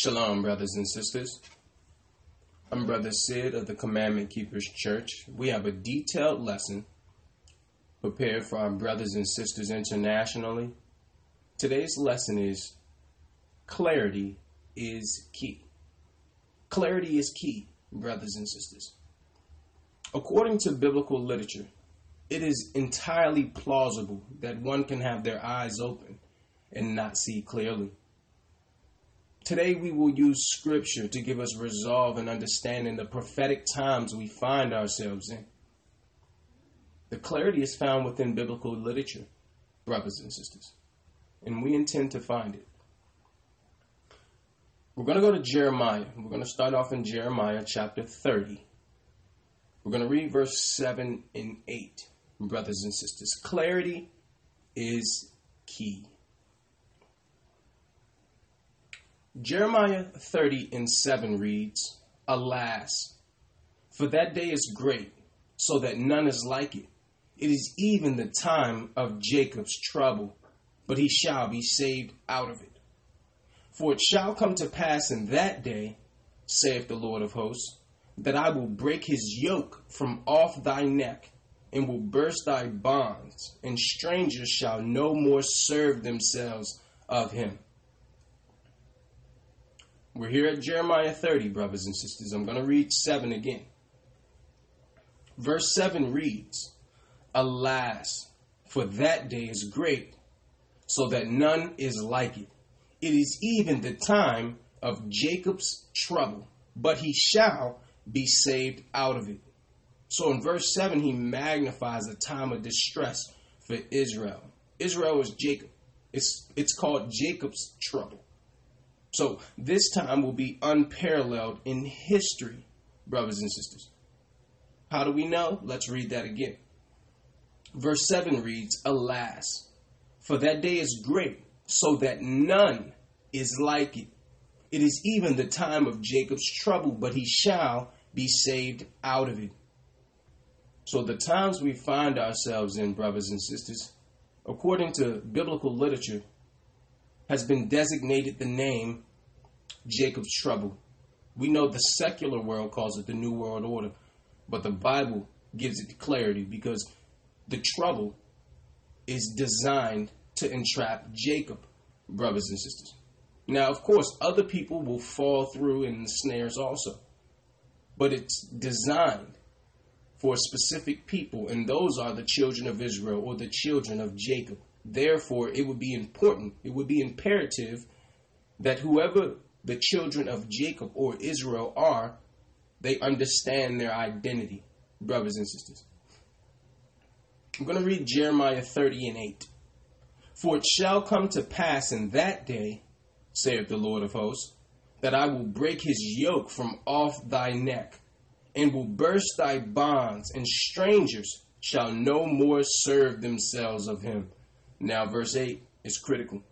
Shalom, brothers and sisters. I'm Brother Sid of the Commandment Keepers Church. We have a detailed lesson prepared for our brothers and sisters internationally. Today's lesson is clarity is key. Clarity is key, brothers and sisters. According to biblical literature, it is entirely plausible that one can have their eyes open and not see clearly. Today, we will use scripture to give us resolve and understanding the prophetic times we find ourselves in. The clarity is found within biblical literature, brothers and sisters, and we intend to find it. We're going to go to Jeremiah. We're going to start off in Jeremiah chapter 30. We're going to read verse 7 and 8, brothers and sisters. Clarity is key. Jeremiah 30 and 7 reads, Alas, for that day is great, so that none is like it. It is even the time of Jacob's trouble, but he shall be saved out of it. For it shall come to pass in that day, saith the Lord of hosts, that I will break his yoke from off thy neck, and will burst thy bonds, and strangers shall no more serve themselves of him. We're here at Jeremiah 30, brothers and sisters. I'm going to read 7 again. Verse 7 reads, Alas, for that day is great, so that none is like it. It is even the time of Jacob's trouble, but he shall be saved out of it. So in verse 7, he magnifies a time of distress for Israel. Israel is Jacob. It's, it's called Jacob's trouble. So this time will be unparalleled in history, brothers and sisters. How do we know? Let's read that again. Verse 7 reads, Alas, for that day is great, so that none is like it. It is even the time of Jacob's trouble, but he shall be saved out of it. So, the times we find ourselves in, brothers and sisters, according to biblical literature, has been designated the name Jacob's trouble. We know the secular world calls it the New World Order, but the Bible gives it clarity because the trouble is designed to entrap Jacob, brothers and sisters. Now, of course, other people will fall through in the snares also, but it's designed for specific people, and those are the children of Israel or the children of Jacob. Therefore, it would be important, it would be imperative that whoever the children of Jacob or Israel are, they understand their identity, brothers and sisters. I'm going to read Jeremiah 30 and 8. For it shall come to pass in that day, saith the Lord of hosts, that I will break his yoke from off thy neck, and will burst thy bonds, and strangers shall no more serve themselves of him. Now, verse 8 is critical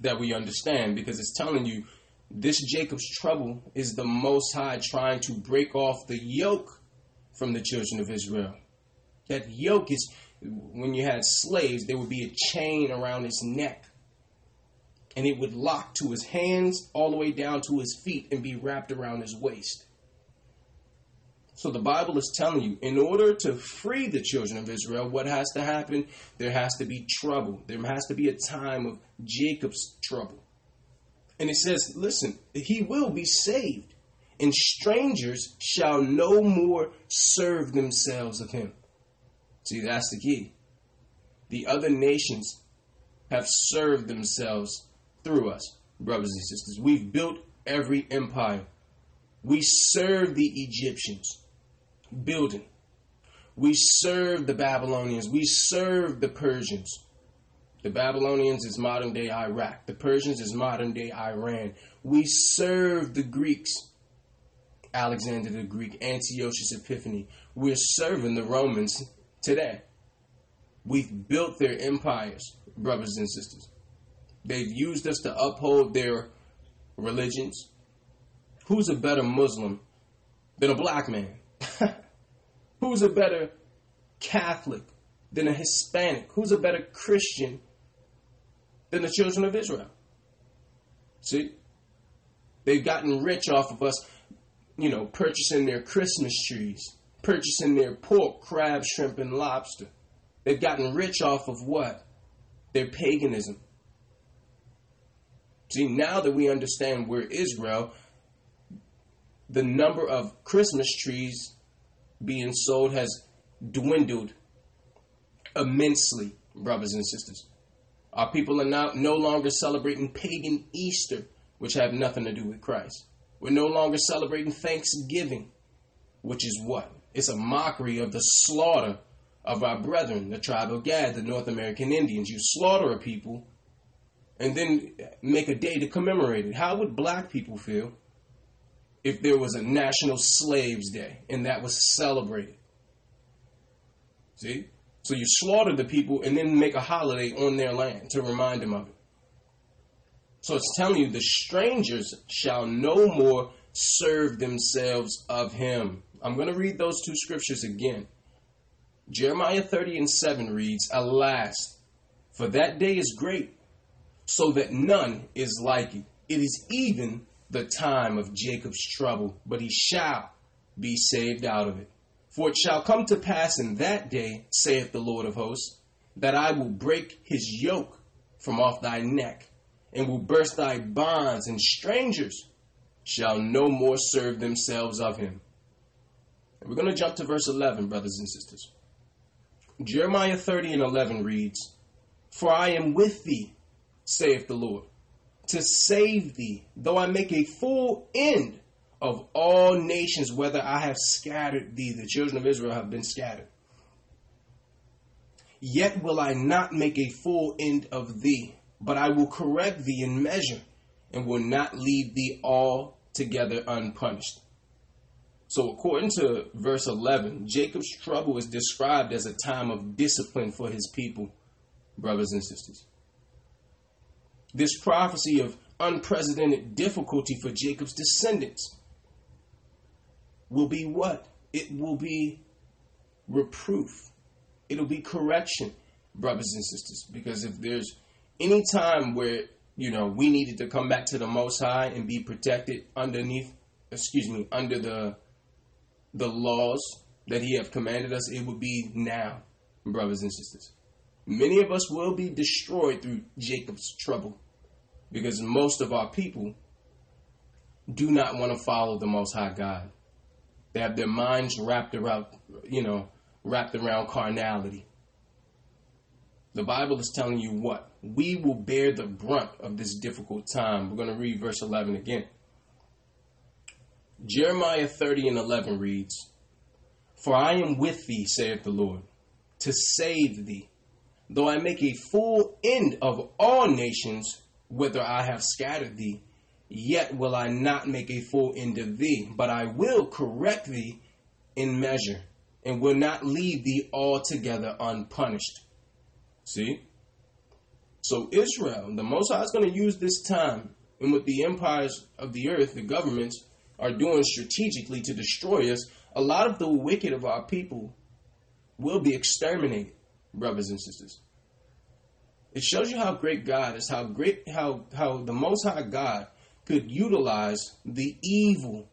that we understand because it's telling you this Jacob's trouble is the Most High trying to break off the yoke from the children of Israel. That yoke is when you had slaves, there would be a chain around his neck. And it would lock to his hands all the way down to his feet and be wrapped around his waist. So the Bible is telling you, in order to free the children of Israel, what has to happen? There has to be trouble. There has to be a time of Jacob's trouble. And it says, listen, he will be saved, and strangers shall no more serve themselves of him. See, that's the key. The other nations have served themselves through us, brothers and sisters. We've built every empire. We serve the Egyptians, building. We serve the Babylonians. We serve the Persians. The Babylonians is modern day Iraq. The Persians is modern day Iran. We serve the Greeks. Alexander the Greek, Antiochus Epiphanes. We're serving the Romans today. We've built their empires, brothers and sisters. They've used us to uphold their religions. Who's a better Muslim than a black man? Who's a better Catholic than a Hispanic? Who's a better Christian than the children of Israel. See? They've gotten rich off of us, you know, purchasing their Christmas trees, purchasing their pork, crab, shrimp, and lobster. They've gotten rich off of what? Their paganism. See, now that we understand we're Israel, the number of Christmas trees being sold has dwindled immensely, brothers and sisters. Our people are now no longer celebrating pagan Easter, which have nothing to do with Christ. We're no longer celebrating Thanksgiving, which is what? It's a mockery of the slaughter of our brethren, the tribe of Gad, the North American Indians. You slaughter a people and then make a day to commemorate it. How would black people feel if there was a National Slaves Day and that was celebrated? See? So you slaughter the people and then make a holiday on their land to remind them of it. So it's telling you the strangers shall no more serve themselves of him. I'm going to read those two scriptures again. Jeremiah 30 and 7 reads, Alas, for that day is great, so that none is like it. It is even the time of Jacob's trouble, but he shall be saved out of it. For it shall come to pass in that day, saith the Lord of hosts, that I will break his yoke from off thy neck, and will burst thy bonds, and strangers shall no more serve themselves of him. And we're going to jump to verse 11, brothers and sisters. Jeremiah 30 and 11 reads, For I am with thee, saith the Lord, to save thee, though I make a full end of all nations, whether I have scattered thee. The children of Israel have been scattered. Yet will I not make a full end of thee, but I will correct thee in measure, and will not leave thee altogether unpunished. So, according to verse 11, Jacob's trouble is described as a time of discipline for his people, brothers and sisters. This prophecy of unprecedented difficulty for Jacob's descendants will be what? It will be reproof. It'll be correction, brothers and sisters. Because if there's any time where, you know, we needed to come back to the Most High and be protected underneath, excuse me, under the the laws that he have commanded us, it would be now, brothers and sisters. Many of us will be destroyed through Jacob's trouble because most of our people do not want to follow the Most High God. They have their minds wrapped around, you know, wrapped around carnality. The Bible is telling you what? We will bear the brunt of this difficult time. We're going to read verse 11 again. Jeremiah 30 and 11 reads, For I am with thee, saith the Lord, to save thee, though I make a full end of all nations, whither I have scattered thee, yet will I not make a full end of thee, but I will correct thee in measure, and will not leave thee altogether unpunished. See? So Israel, the Most High is going to use this time, and what the empires of the earth, the governments, are doing strategically to destroy us, a lot of the wicked of our people will be exterminated, brothers and sisters. It shows you how great God is, how great how how the most high God could utilize the evil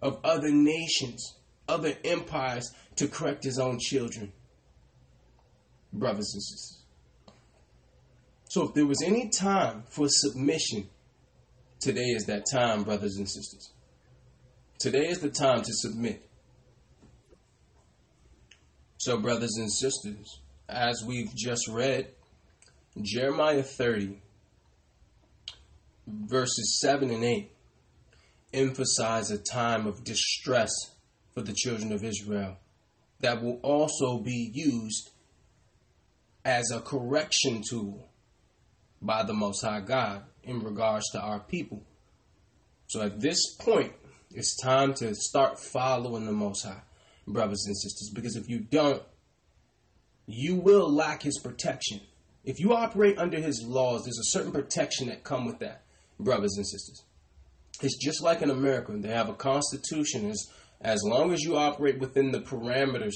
of other nations, other empires to correct his own children. Brothers and sisters. So if there was any time for submission, today is that time, brothers and sisters. Today is the time to submit. So, brothers and sisters, as we've just read, Jeremiah 30, verses 7 and 8, emphasize a time of distress for the children of Israel that will also be used as a correction tool by the Most High God in regards to our people. So at this point, it's time to start following the Most High, brothers and sisters, because if you don't, you will lack His protection. If you operate under His laws, there's a certain protection that come with that, brothers and sisters. It's just like in America; they have a constitution. As as long as you operate within the parameters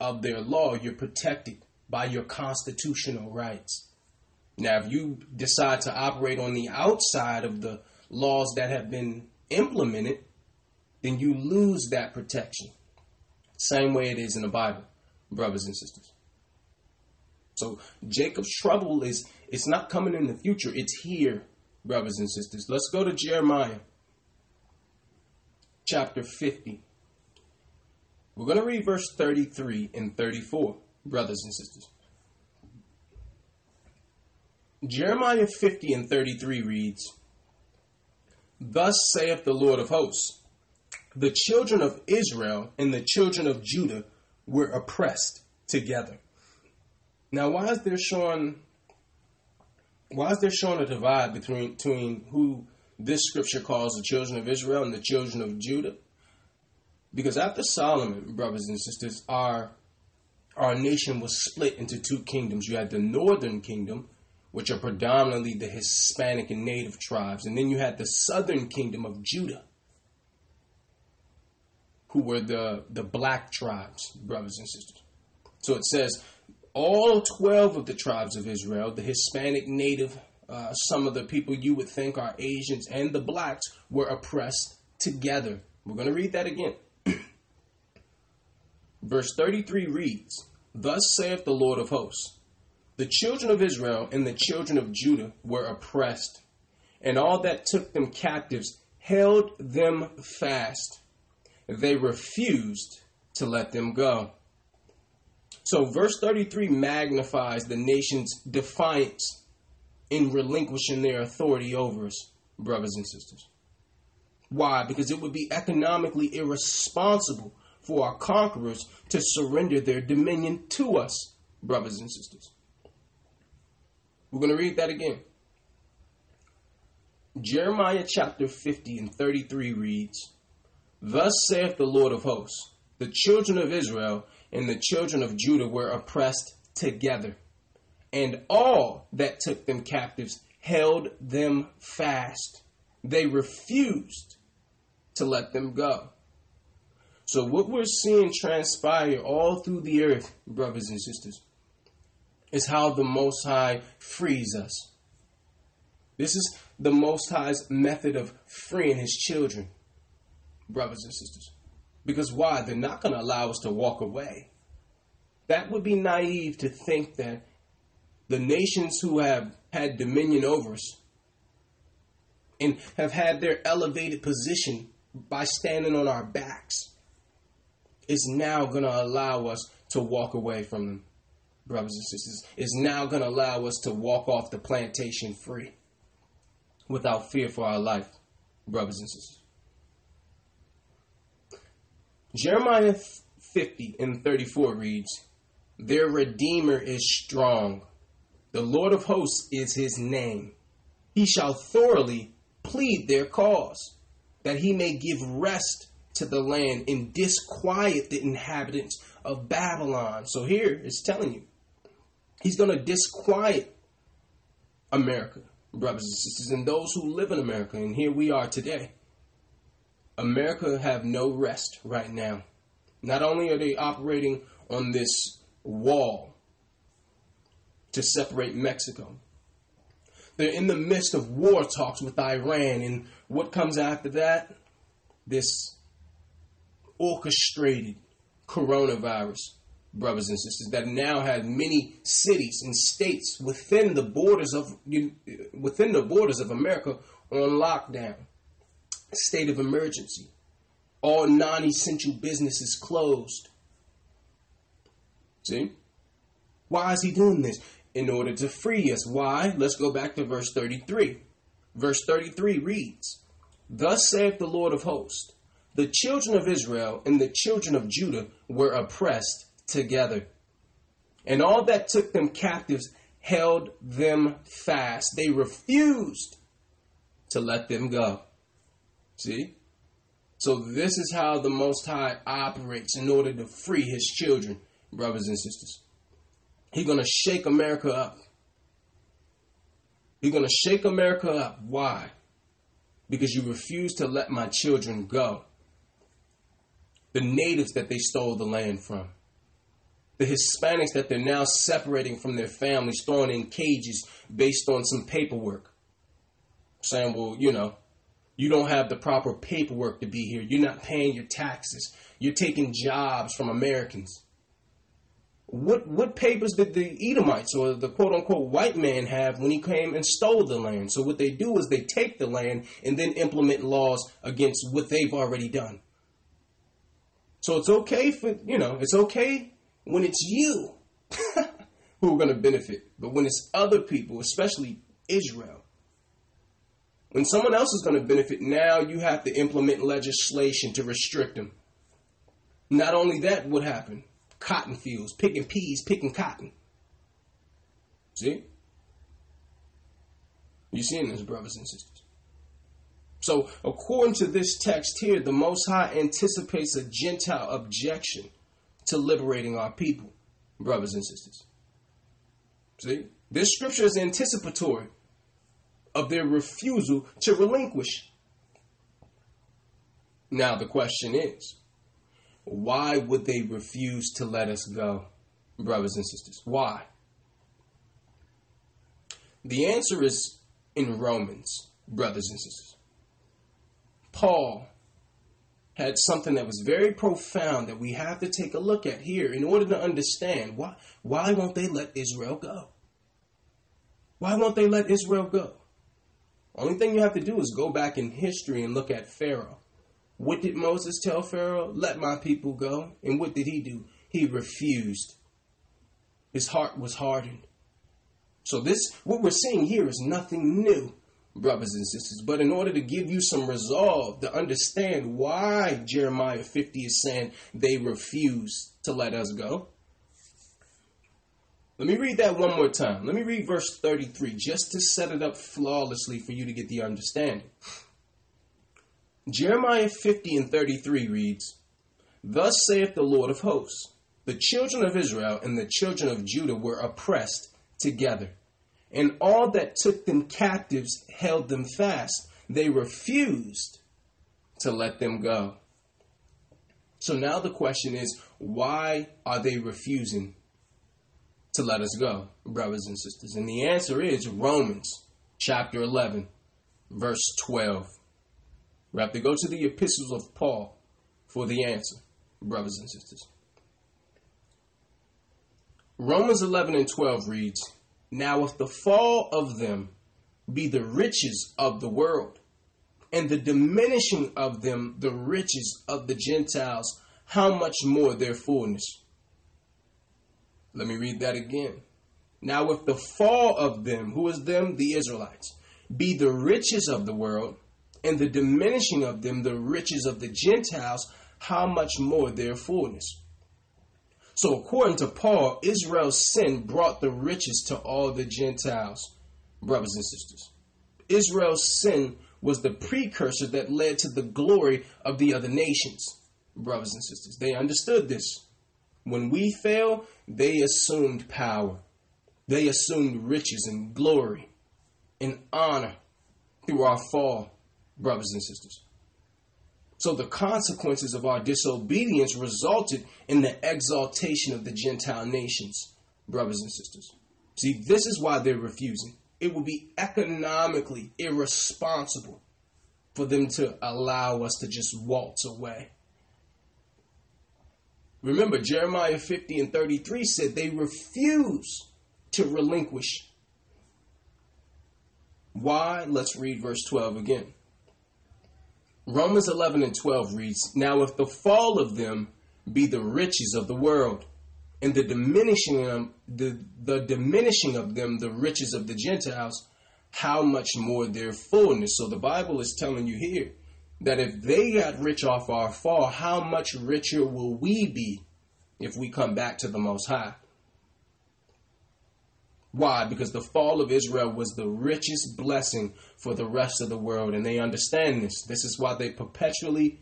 of their law, you're protected by your constitutional rights. Now, if you decide to operate on the outside of the laws that have been implemented, then you lose that protection. Same way it is in the Bible, brothers and sisters. So Jacob's trouble is it's not coming in the future, it's here, brothers and sisters. Let's go to Jeremiah chapter 50. We're going to read verse 33 and 34, brothers and sisters. Jeremiah 50 and 33 reads, Thus saith the Lord of hosts, the children of Israel and the children of Judah were oppressed together. Now, why is there showing why is there showing a divide between between who this scripture calls the children of Israel and the children of Judah? Because after Solomon, brothers and sisters, our our nation was split into two kingdoms. You had the northern kingdom, which are predominantly the Hispanic and native tribes, and then you had the southern kingdom of Judah, who were the, the black tribes, brothers and sisters. So it says, all 12 of the tribes of Israel, the Hispanic, native, uh, some of the people you would think are Asians, and the blacks were oppressed together. We're going to read that again. Verse 33 reads, Thus saith the Lord of hosts, The children of Israel and the children of Judah were oppressed, and all that took them captives held them fast. They refused to let them go. So, verse 33 magnifies the nation's defiance in relinquishing their authority over us, brothers and sisters. Why? Because it would be economically irresponsible for our conquerors to surrender their dominion to us, brothers and sisters. We're going to read that again. Jeremiah chapter 50 and 33 reads, Thus saith the Lord of hosts, the children of Israel and the children of Judah were oppressed together, and all that took them captives held them fast. They refused to let them go. So, what we're seeing transpire all through the earth, brothers and sisters, is how the Most High frees us. This is the Most High's method of freeing His children, brothers and sisters. Because why? They're not going to allow us to walk away. That would be naive to think that the nations who have had dominion over us and have had their elevated position by standing on our backs is now going to allow us to walk away from them, brothers and sisters. Is now going to allow us to walk off the plantation free without fear for our life, brothers and sisters. Jeremiah 50 and 34 reads, Their Redeemer is strong. The Lord of hosts is his name. He shall thoroughly plead their cause, that he may give rest to the land and disquiet the inhabitants of Babylon. So here it's telling you, he's going to disquiet America, brothers and sisters, and those who live in America. And here we are today. America have no rest right now. Not only are they operating on this wall to separate Mexico, they're in the midst of war talks with Iran. And what comes after that? This orchestrated coronavirus, brothers and sisters, that now have many cities and states within the borders of within the borders of America on lockdown, state of emergency. All non-essential businesses closed. See? Why is he doing this? In order to free us. Why? Let's go back to verse 33. Verse 33 reads, Thus saith the Lord of hosts, the children of Israel and the children of Judah were oppressed together. And all that took them captives held them fast. They refused to let them go. See? So, this is how the Most High operates in order to free his children, brothers and sisters. He's going to shake America up. He's going to shake America up. Why? Because you refuse to let my children go the natives that they stole the land from, the Hispanics that they're now separating from their families, throwing in cages based on some paperwork. Saying, well, you know, You don't have the proper paperwork to be here. You're not paying your taxes. You're taking jobs from Americans. What what papers did the Edomites or the quote unquote white man have when he came and stole the land? So what they do is they take the land and then implement laws against what they've already done. So it's okay for you know, it's okay when it's you who are gonna benefit. But when it's other people, especially Israel, when someone else is going to benefit, now you have to implement legislation to restrict them. Not only that, what happened? Cotton fields, picking peas, picking cotton. See? You seeing this, brothers and sisters? So, according to this text here, the Most High anticipates a Gentile objection to liberating our people, brothers and sisters. See? This scripture is anticipatory of their refusal to relinquish. Now, the question is why would they refuse to let us go, brothers and sisters? Why? The answer is in Romans, brothers and sisters. Paul had something that was very profound that we have to take a look at here in order to understand why why won't they let Israel go? Why won't they let Israel go? Only thing you have to do is go back in history and look at Pharaoh. What did Moses tell Pharaoh? Let my people go. And what did he do? He refused. His heart was hardened. So this, what we're seeing here is nothing new, brothers and sisters. But in order to give you some resolve to understand why Jeremiah 50 is saying they refuse to let us go, let me read that one more time. Let me read verse 33 just to set it up flawlessly for you to get the understanding. Jeremiah 50 and 33 reads, Thus saith the Lord of hosts, the children of Israel and the children of Judah were oppressed together, and all that took them captives held them fast. They refused to let them go. So now the question is, why are they refusing to let us go, brothers and sisters? And the answer is Romans chapter 11, verse 12. We have to go to the epistles of Paul for the answer, brothers and sisters. Romans 11 and 12 reads, Now if the fall of them be the riches of the world, and the diminishing of them the riches of the Gentiles, how much more their fullness? Let me read that again. Now, if the fall of them, who is them? The Israelites, be the riches of the world, and the diminishing of them the riches of the Gentiles, how much more their fullness? So, according to Paul, Israel's sin brought the riches to all the Gentiles, brothers and sisters. Israel's sin was the precursor that led to the glory of the other nations, brothers and sisters. They understood this. When we fell, they assumed power. They assumed riches and glory and honor through our fall, brothers and sisters. So the consequences of our disobedience resulted in the exaltation of the Gentile nations, brothers and sisters. See, this is why they're refusing. It would be economically irresponsible for them to allow us to just waltz away. Remember, Jeremiah 50 and 33 said they refuse to relinquish. Why? Let's read verse 12 again. Romans 11 and 12 reads, Now if the fall of them be the riches of the world, and the diminishing of, the, the diminishing of them the riches of the Gentiles, how much more their fullness? So the Bible is telling you here that if they got rich off our fall, how much richer will we be if we come back to the Most High? Why? Because the fall of Israel was the richest blessing for the rest of the world, and they understand this. This is why they perpetually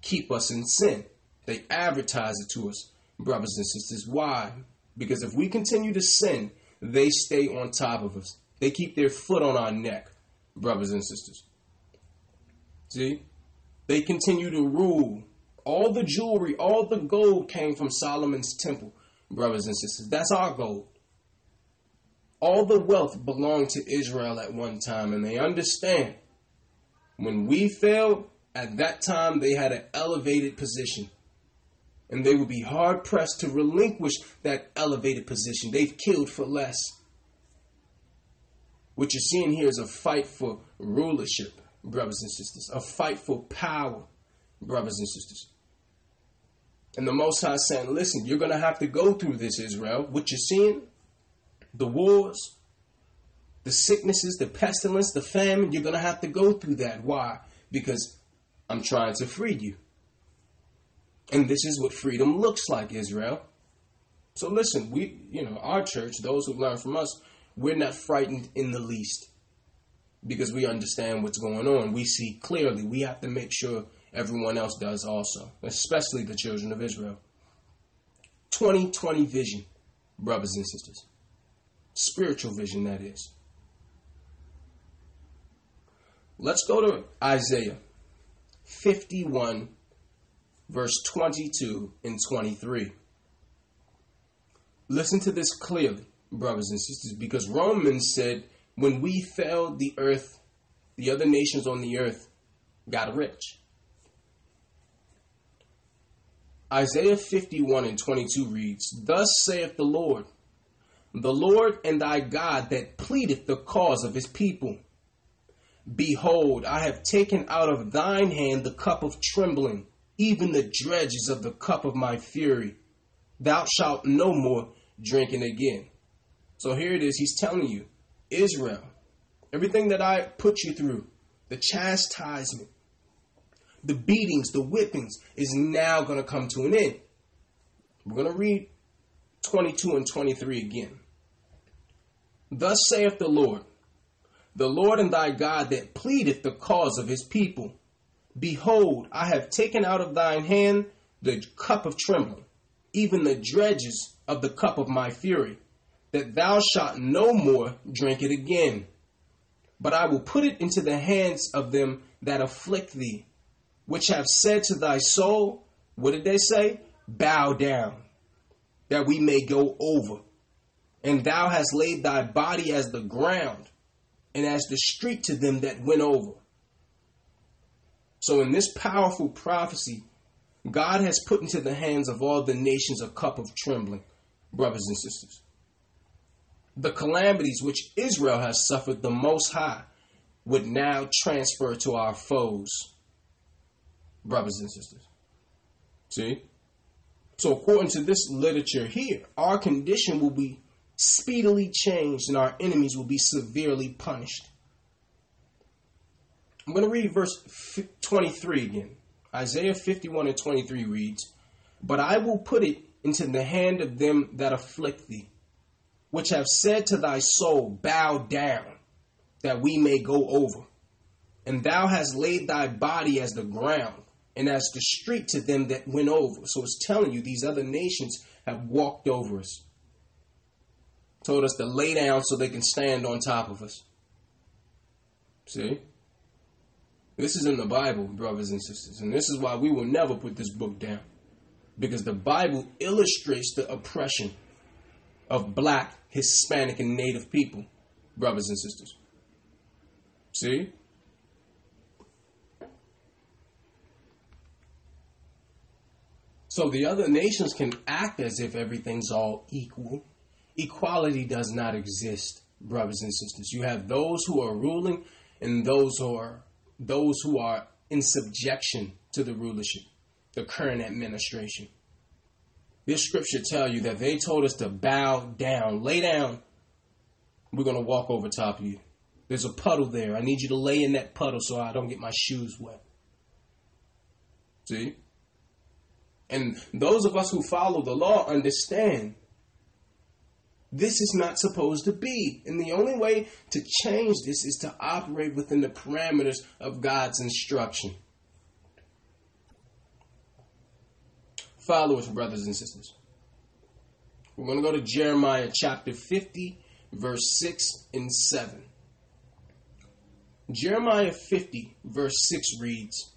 keep us in sin. They advertise it to us, brothers and sisters. Why? Because if we continue to sin, they stay on top of us. They keep their foot on our neck, brothers and sisters. See? They continue to rule. All the jewelry, all the gold came from Solomon's temple, brothers and sisters. That's our gold. All the wealth belonged to Israel at one time, and they understand When we failed, at that time they had an elevated position. And they would be hard pressed to relinquish that elevated position. They've killed for less. What you're seeing here is a fight for rulership, brothers and sisters, a fight for power, brothers and sisters. And the Most High saying, listen, you're going to have to go through this, Israel. What you're seeing, the wars, the sicknesses, the pestilence, the famine, you're going to have to go through that. Why? Because I'm trying to free you. And this is what freedom looks like, Israel. So listen, we, you know, our church, those who learn from us, we're not frightened in the least because we understand what's going on. We see clearly. We have to make sure everyone else does also, especially the children of Israel. 2020 vision, brothers and sisters. Spiritual vision, that is. Let's go to Isaiah 51, verse 22 and 23. Listen to this clearly, brothers and sisters, because Romans said, when we fell, the earth, the other nations on the earth got rich. Isaiah 51 and 22 reads, Thus saith the Lord, the Lord and thy God that pleadeth the cause of his people. Behold, I have taken out of thine hand the cup of trembling, even the dredges of the cup of my fury. Thou shalt no more drink it again. So here it is, he's telling you, Israel, everything that I put you through, the chastisement, the beatings, the whippings is now going to come to an end. We're going to read 22 and 23 again. Thus saith the Lord, the Lord and thy God that pleadeth the cause of his people. Behold, I have taken out of thine hand the cup of trembling, even the dredges of the cup of my fury, that thou shalt no more drink it again. But I will put it into the hands of them that afflict thee, which have said to thy soul, what did they say? Bow down, that we may go over. And thou hast laid thy body as the ground, and as the street to them that went over. So, in this powerful prophecy, God has put into the hands of all the nations a cup of trembling, brothers and sisters. The calamities which Israel has suffered the most high would now transfer to our foes brothers and sisters. See? So, according to this literature here, our condition will be speedily changed and our enemies will be severely punished. I'm going to read verse 23 again. Isaiah 51 and 23 reads, But I will put it into the hand of them that afflict thee, which have said to thy soul, Bow down, that we may go over. And thou hast laid thy body as the ground and as the street to them that went over. So it's telling you these other nations have walked over us. Told us to lay down so they can stand on top of us. See? This is in the Bible, brothers and sisters. And this is why we will never put this book down. Because the Bible illustrates the oppression of black, Hispanic, and Native people, brothers and sisters. See? So the other nations can act as if everything's all equal. Equality does not exist, brothers and sisters. You have those who are ruling and those who are those who are in subjection to the rulership, the current administration. This scripture tell you that they told us to bow down, lay down. We're going to walk over top of you. There's a puddle there. I need you to lay in that puddle so I don't get my shoes wet. See? And those of us who follow the law understand this is not supposed to be. And the only way to change this is to operate within the parameters of God's instruction. Followers, brothers and sisters. We're going to go to Jeremiah chapter 50, verse 6 and 7. Jeremiah 50, verse 6 reads,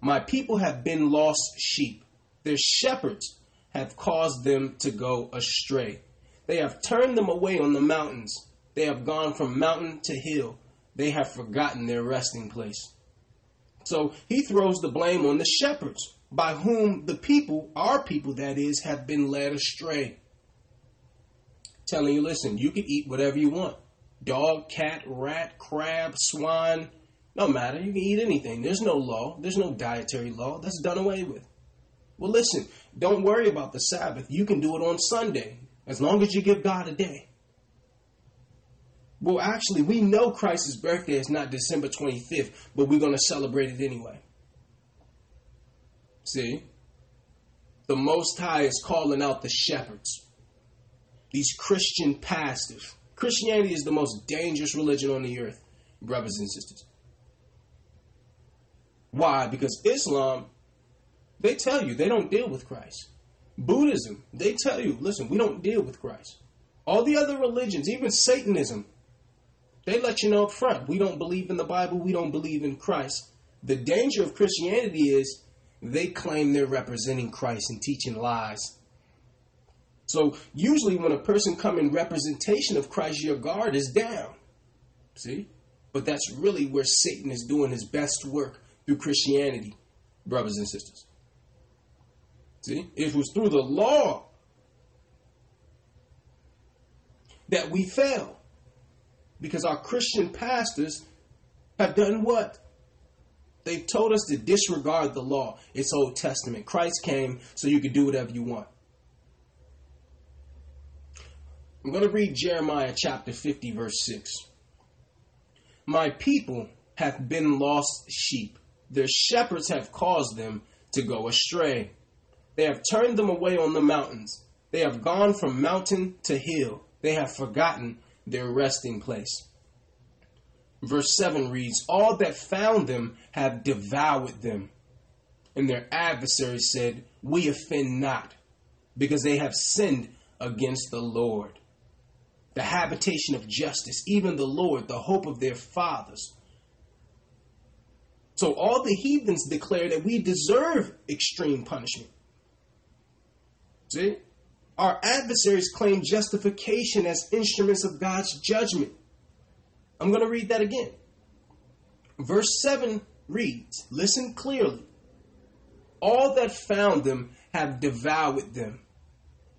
My people have been lost sheep their shepherds have caused them to go astray. They have turned them away on the mountains. They have gone from mountain to hill. They have forgotten their resting place. So he throws the blame on the shepherds, by whom the people, our people that is, have been led astray. Telling you, listen, you can eat whatever you want dog, cat, rat, crab, swine, no matter. You can eat anything. There's no law, there's no dietary law. That's done away with. Well, listen, don't worry about the Sabbath. You can do it on Sunday as long as you give God a day. Well, actually, we know Christ's birthday is not December 25th, but we're going to celebrate it anyway. See? The Most High is calling out the shepherds, these Christian pastors. Christianity is the most dangerous religion on the earth, brothers and sisters. Why? Because Islam, they tell you they don't deal with Christ. Buddhism, they tell you, listen, we don't deal with Christ. All the other religions, even Satanism, they let you know up front we don't believe in the Bible, we don't believe in Christ. The danger of Christianity is they claim they're representing Christ and teaching lies. So usually when a person come in representation of Christ, your guard is down. See? But that's really where Satan is doing his best work through Christianity, brothers and sisters. See? It was through the law that we fell. Because our Christian pastors have done what? They've told us to disregard the law. It's Old Testament. Christ came so you could do whatever you want. I'm going to read Jeremiah chapter 50, verse 6. My people have been lost sheep. Their shepherds have caused them to go astray. They have turned them away on the mountains. They have gone from mountain to hill. They have forgotten their resting place. Verse 7 reads All that found them have devoured them. And their adversaries said, We offend not, because they have sinned against the Lord. The habitation of justice, even the Lord, the hope of their fathers. So all the heathens declare that we deserve extreme punishment. See? Our adversaries claim justification as instruments of God's judgment. I'm going to read that again. Verse 7 reads Listen clearly. All that found them have devoured them.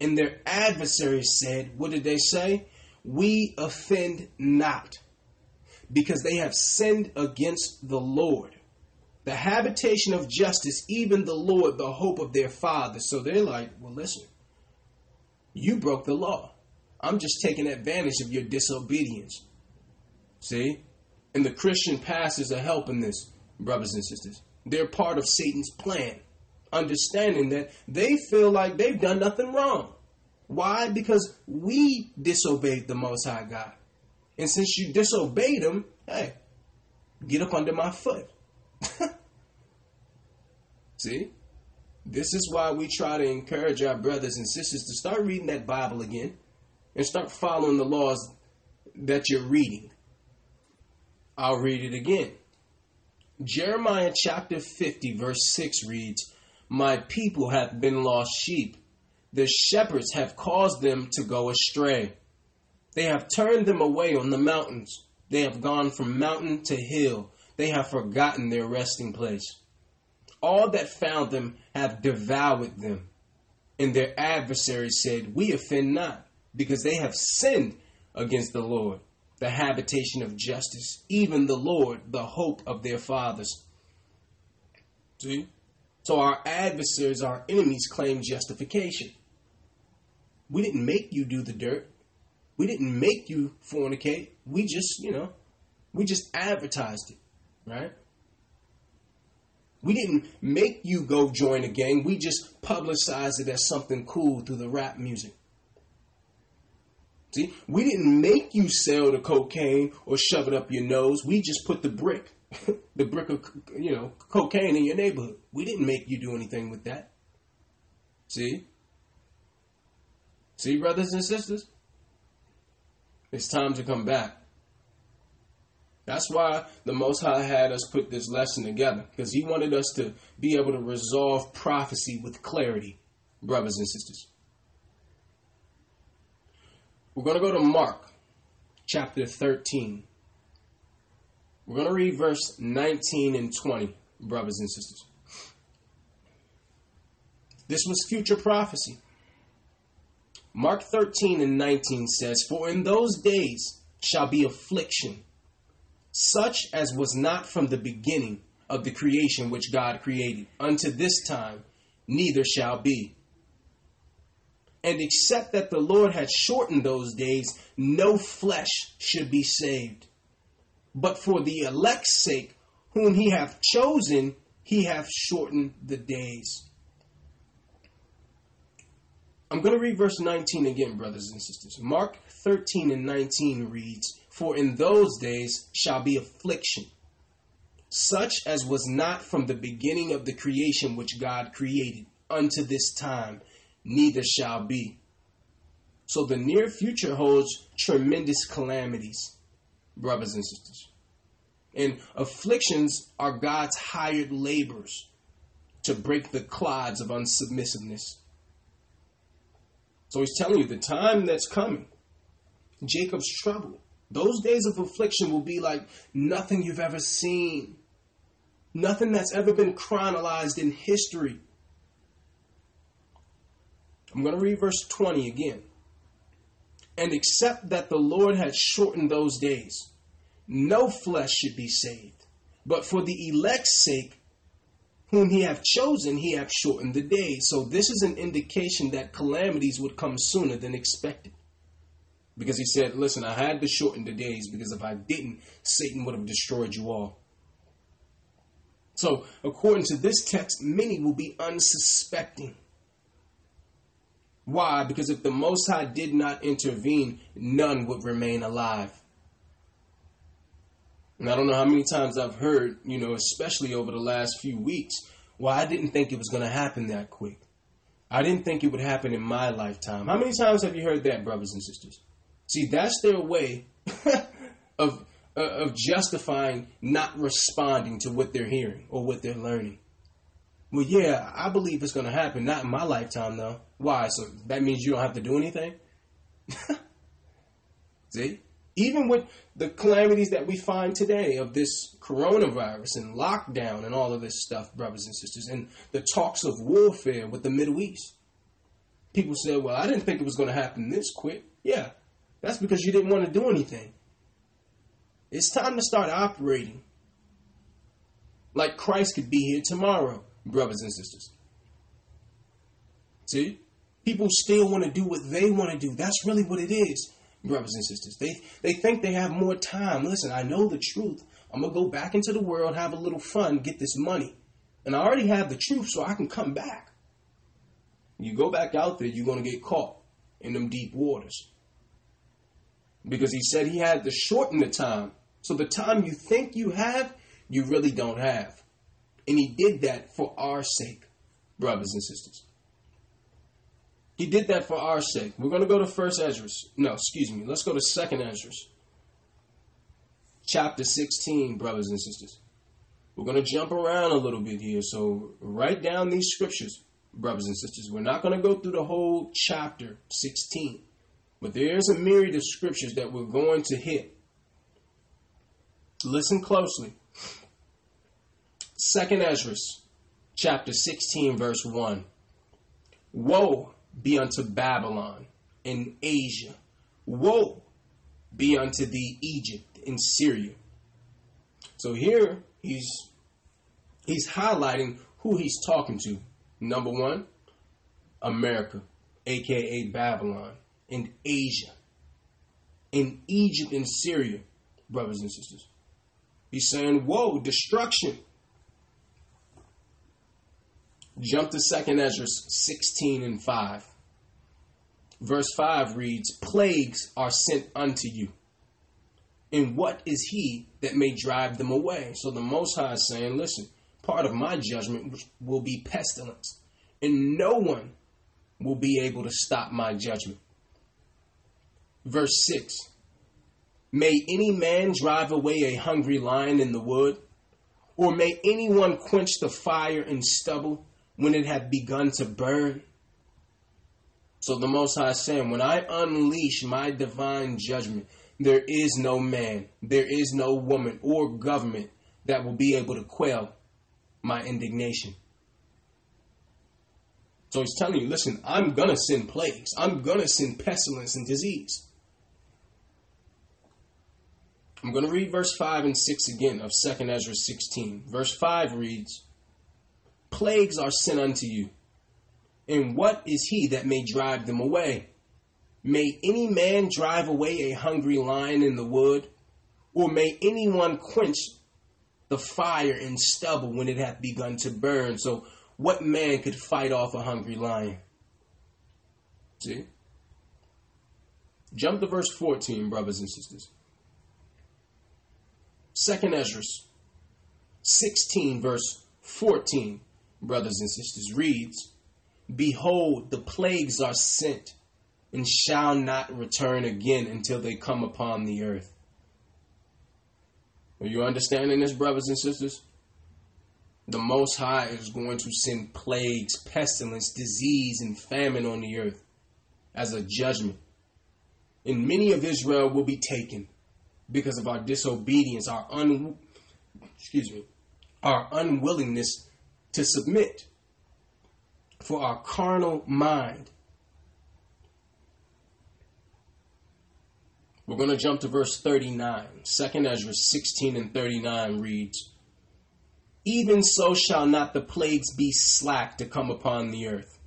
And their adversaries said, What did they say? We offend not, because they have sinned against the Lord. The habitation of justice, even the Lord, the hope of their fathers. So they're like, Well, listen, you broke the law. I'm just taking advantage of your disobedience. See? And the Christian pastors are helping this, brothers and sisters. They're part of Satan's plan, understanding that they feel like they've done nothing wrong. Why? Because we disobeyed the Most High God. And since you disobeyed him, hey, get up under my foot. See? This is why we try to encourage our brothers and sisters to start reading that Bible again and start following the laws that you're reading. I'll read it again. Jeremiah chapter 50, verse 6 reads, My people have been lost sheep. The shepherds have caused them to go astray. They have turned them away on the mountains. They have gone from mountain to hill. They have forgotten their resting place. All that found them have devoured them. And their adversaries said, We offend not, because they have sinned against the Lord the habitation of justice, even the Lord, the hope of their fathers. See? So our adversaries, our enemies, claim justification. We didn't make you do the dirt. We didn't make you fornicate. We just, you know, we just advertised it, right? We didn't make you go join a gang. We just publicized it as something cool through the rap music. See, we didn't make you sell the cocaine or shove it up your nose. We just put the brick, the brick of you know cocaine in your neighborhood. We didn't make you do anything with that. See, see, brothers and sisters, it's time to come back. That's why the Most High had us put this lesson together because He wanted us to be able to resolve prophecy with clarity, brothers and sisters. We're going to go to Mark chapter 13. We're going to read verse 19 and 20. brothers and sisters. This was future prophecy. Mark 13 and 19 says, For in those days shall be affliction, such as was not from the beginning of the creation which God created, unto this time, neither shall be. And except that the Lord had shortened those days, no flesh should be saved. But for the elect's sake, whom he hath chosen, he hath shortened the days. I'm going to read verse 19 again, brothers and sisters. Mark 13 and 19 reads, For in those days shall be affliction, such as was not from the beginning of the creation which God created unto this time, neither shall be. So the near future holds tremendous calamities, brothers and sisters. And afflictions are God's hired labors to break the clods of unsubmissiveness so he's telling you the time that's coming, Jacob's trouble, those days of affliction will be like nothing you've ever seen, nothing that's ever been chronologized in history. I'm going to read verse 20 again. And except that the Lord had shortened those days, no flesh should be saved. But for the elect's sake, whom he hath chosen, he hath shortened the days. So this is an indication that calamities would come sooner than expected. Because he said, Listen, I had to shorten the days because if I didn't, Satan would have destroyed you all. So, according to this text, many will be unsuspecting. Why? Because if the Most High did not intervene, none would remain alive. And I don't know how many times I've heard, you know, especially over the last few weeks, well, I didn't think it was going to happen that quick. I didn't think it would happen in my lifetime. How many times have you heard that, brothers and sisters? See, that's their way of uh, of justifying not responding to what they're hearing or what they're learning. Well, yeah, I believe it's going to happen, not in my lifetime, though. Why? So that means you don't have to do anything? See? Even with the calamities that we find today of this coronavirus and lockdown and all of this stuff, brothers and sisters, and the talks of warfare with the Middle East. People say, well, I didn't think it was going to happen this quick. Yeah, that's because you didn't want to do anything. It's time to start operating like Christ could be here tomorrow, brothers and sisters. See? People still want to do what they want to do. That's really what it is brothers and sisters. They they think they have more time. Listen, I know the truth. I'm gonna go back into the world, have a little fun, get this money. And I already have the truth, so I can come back. You go back out there, you're gonna get caught in them deep waters. Because he said he had to shorten the time. So the time you think you have, you really don't have. And he did that for our sake, brothers and sisters. He did that for our sake. We're going to go to First Esdras. No, excuse me. Let's go to Second Esdras, chapter 16, brothers and sisters. We're going to jump around a little bit here, so write down these scriptures, brothers and sisters. We're not going to go through the whole chapter 16, but there's a myriad of scriptures that we're going to hit. Listen closely. Second Esdras, chapter 16, verse 1. Woe be unto Babylon in Asia. Woe be unto thee, Egypt and Syria. So here he's he's highlighting who he's talking to. Number one, America, aka Babylon, and Asia, in Egypt and Syria, brothers and sisters. He's saying, Woe, destruction Jump to 2nd Ezra 16 and 5. Verse 5 reads, Plagues are sent unto you. And what is he that may drive them away? So the Most High is saying, Listen, part of my judgment will be pestilence, and no one will be able to stop my judgment. Verse 6 May any man drive away a hungry lion in the wood, or may anyone quench the fire in stubble? When it had begun to burn. So the Most High is saying, when I unleash my divine judgment, there is no man, there is no woman or government that will be able to quell my indignation. So he's telling you, listen, I'm going to send plagues. I'm going to send pestilence and disease. I'm going to read verse 5 and 6 again of 2nd Ezra 16. Verse 5 reads, Plagues are sent unto you, and what is he that may drive them away? May any man drive away a hungry lion in the wood? Or may anyone quench the fire in stubble when it hath begun to burn? So, what man could fight off a hungry lion? See? Jump to verse 14, brothers and sisters. Second Ezra 16, verse 14, brothers and sisters, reads, Behold, the plagues are sent and shall not return again until they come upon the earth. Are you understanding this, brothers and sisters? The Most High is going to send plagues, pestilence, disease, and famine on the earth as a judgment. And many of Israel will be taken because of our disobedience, our un excuse me, our unwillingness to submit for our carnal mind. We're going to jump to verse 39. 2nd Ezra 16 and 39 reads, Even so shall not the plagues be slack to come upon the earth.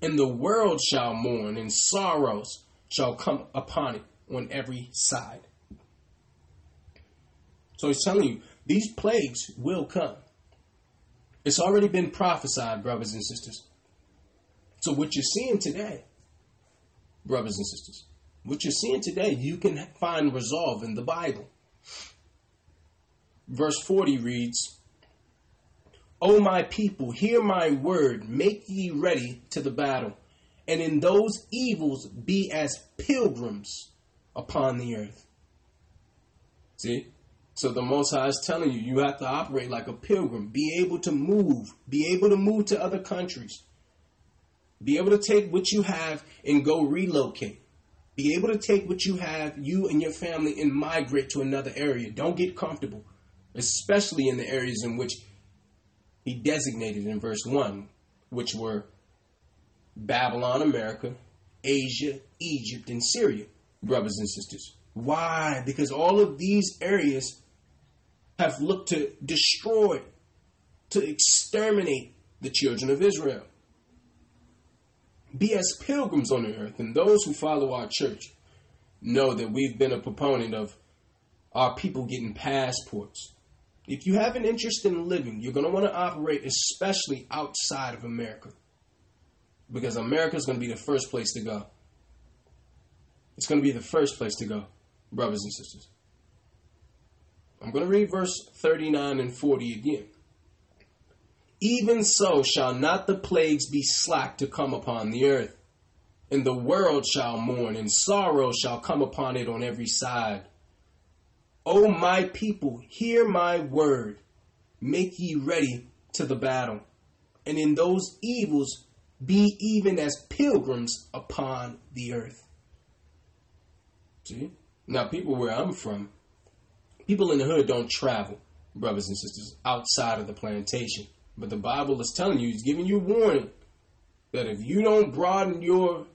And the world shall mourn, and sorrows shall come upon it on every side. So he's telling you, these plagues will come. It's already been prophesied, brothers and sisters. So what you're seeing today, brothers and sisters, what you're seeing today, you can find resolve in the Bible. Verse 40 reads, O my people, hear my word, make ye ready to the battle, and in those evils be as pilgrims upon the earth. See? So the Most High is telling you, you have to operate like a pilgrim, be able to move, be able to move to other countries, be able to take what you have and go relocate. Be able to take what you have, you and your family, and migrate to another area. Don't get comfortable, especially in the areas in which he designated in verse 1, which were Babylon, America, Asia, Egypt, and Syria, brothers and sisters. Why? Because all of these areas have looked to destroy, to exterminate the children of Israel. Be as pilgrims on the earth, and those who follow our church know that we've been a proponent of our people getting passports. If you have an interest in living, you're going to want to operate especially outside of America. Because America is going to be the first place to go. It's going to be the first place to go, brothers and sisters. I'm going to read verse 39 and 40 again. Even so shall not the plagues be slack to come upon the earth, and the world shall mourn, and sorrow shall come upon it on every side. O my people, hear my word, make ye ready to the battle, and in those evils be even as pilgrims upon the earth. See? Now, people where I'm from, people in the hood don't travel, brothers and sisters, outside of the plantation. But the Bible is telling you, it's giving you warning that if you don't broaden your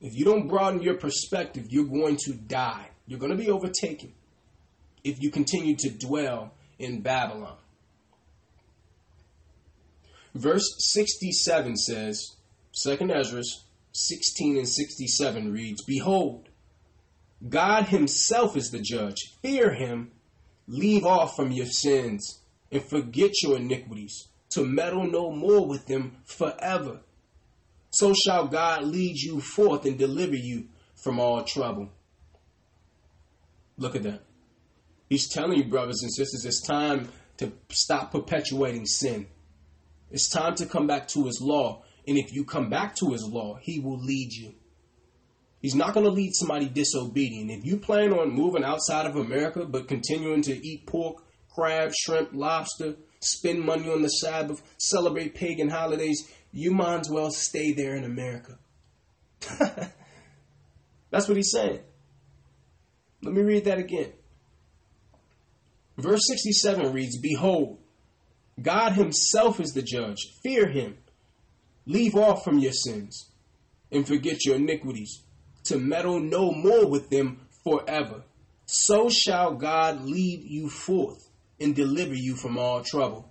if you don't broaden your perspective, you're going to die. You're going to be overtaken if you continue to dwell in Babylon. Verse 67 says, 2nd Ezra 16 and 67 reads, Behold, God himself is the judge. Fear him, leave off from your sins and forget your iniquities, to meddle no more with them forever. So shall God lead you forth and deliver you from all trouble. Look at that. He's telling you, brothers and sisters, it's time to stop perpetuating sin. It's time to come back to his law. And if you come back to his law, he will lead you. He's not going to lead somebody disobedient. If you plan on moving outside of America but continuing to eat pork crab, shrimp, lobster, spend money on the Sabbath, celebrate pagan holidays, you might as well stay there in America. That's what he's saying. Let me read that again. Verse 67 reads Behold, God Himself is the judge. Fear Him. Leave off from your sins and forget your iniquities, to meddle no more with them forever. So shall God lead you forth and deliver you from all trouble.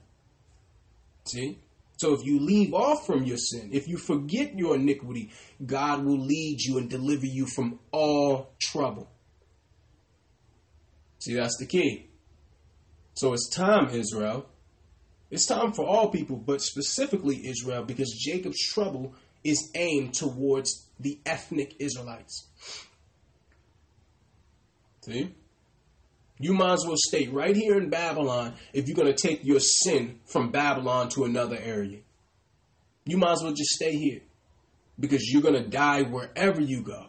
See? So if you leave off from your sin, if you forget your iniquity, God will lead you and deliver you from all trouble. See, that's the key. So it's time, Israel. It's time for all people, but specifically Israel, because Jacob's trouble is aimed towards the ethnic Israelites. See? You might as well stay right here in Babylon if you're going to take your sin from Babylon to another area. You might as well just stay here because you're going to die wherever you go.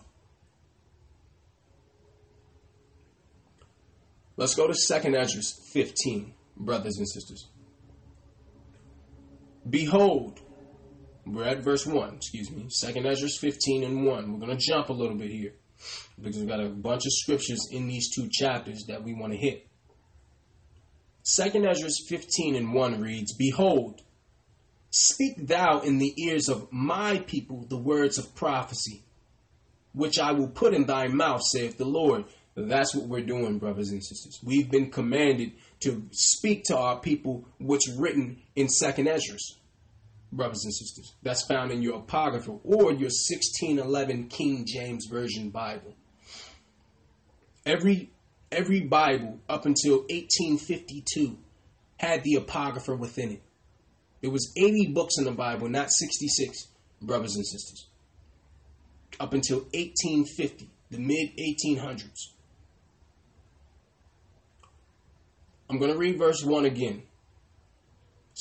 Let's go to 2nd Ezra 15, brothers and sisters. Behold, we're at verse 1, excuse me, 2nd Ezra 15 and 1. We're going to jump a little bit here because we've got a bunch of scriptures in these two chapters that we want to hit. 2nd Ezra 15 and 1 reads, Behold, speak thou in the ears of my people the words of prophecy, which I will put in thy mouth, saith the Lord. That's what we're doing, brothers and sisters. We've been commanded to speak to our people what's written in Second Ezra, brothers and sisters. That's found in your Apocrypha or your 1611 King James Version Bible. Every every Bible up until 1852 had the Apocrypha within it. There was 80 books in the Bible, not 66, brothers and sisters. Up until 1850, the mid 1800s. I'm going to read verse 1 again.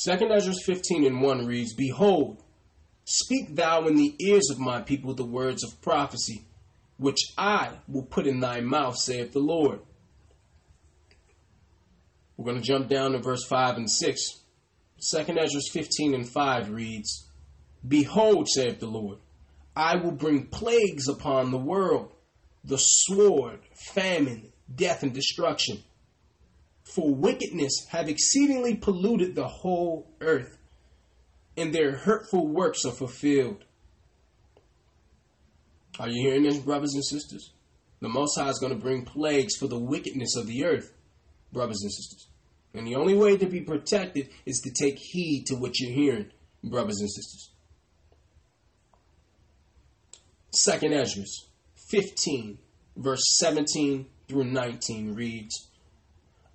Second Ezra 15 and 1 reads, Behold, speak thou in the ears of my people the words of prophecy, which I will put in thy mouth, saith the Lord. We're going to jump down to verse 5 and 6. Second Ezra 15 and 5 reads, Behold, saith the Lord, I will bring plagues upon the world, the sword, famine, death, and destruction for wickedness have exceedingly polluted the whole earth, and their hurtful works are fulfilled. Are you hearing this, brothers and sisters? The Most High is going to bring plagues for the wickedness of the earth, brothers and sisters. And the only way to be protected is to take heed to what you're hearing, brothers and sisters. Second Ezra 15, verse 17 through 19 reads,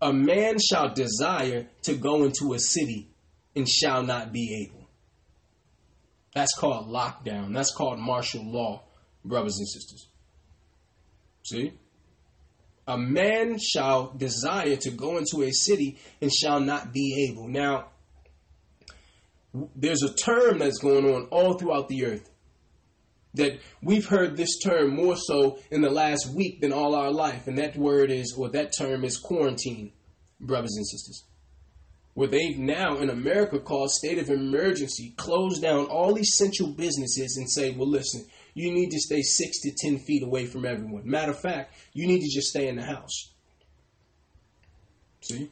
a man shall desire to go into a city and shall not be able. That's called lockdown. That's called martial law, brothers and sisters. See? A man shall desire to go into a city and shall not be able. Now, there's a term that's going on all throughout the earth that we've heard this term more so in the last week than all our life. And that word is, or that term is quarantine, brothers and sisters. Where they've now in America called state of emergency, close down all essential businesses and say, well, listen, you need to stay six to 10 feet away from everyone. Matter of fact, you need to just stay in the house. See?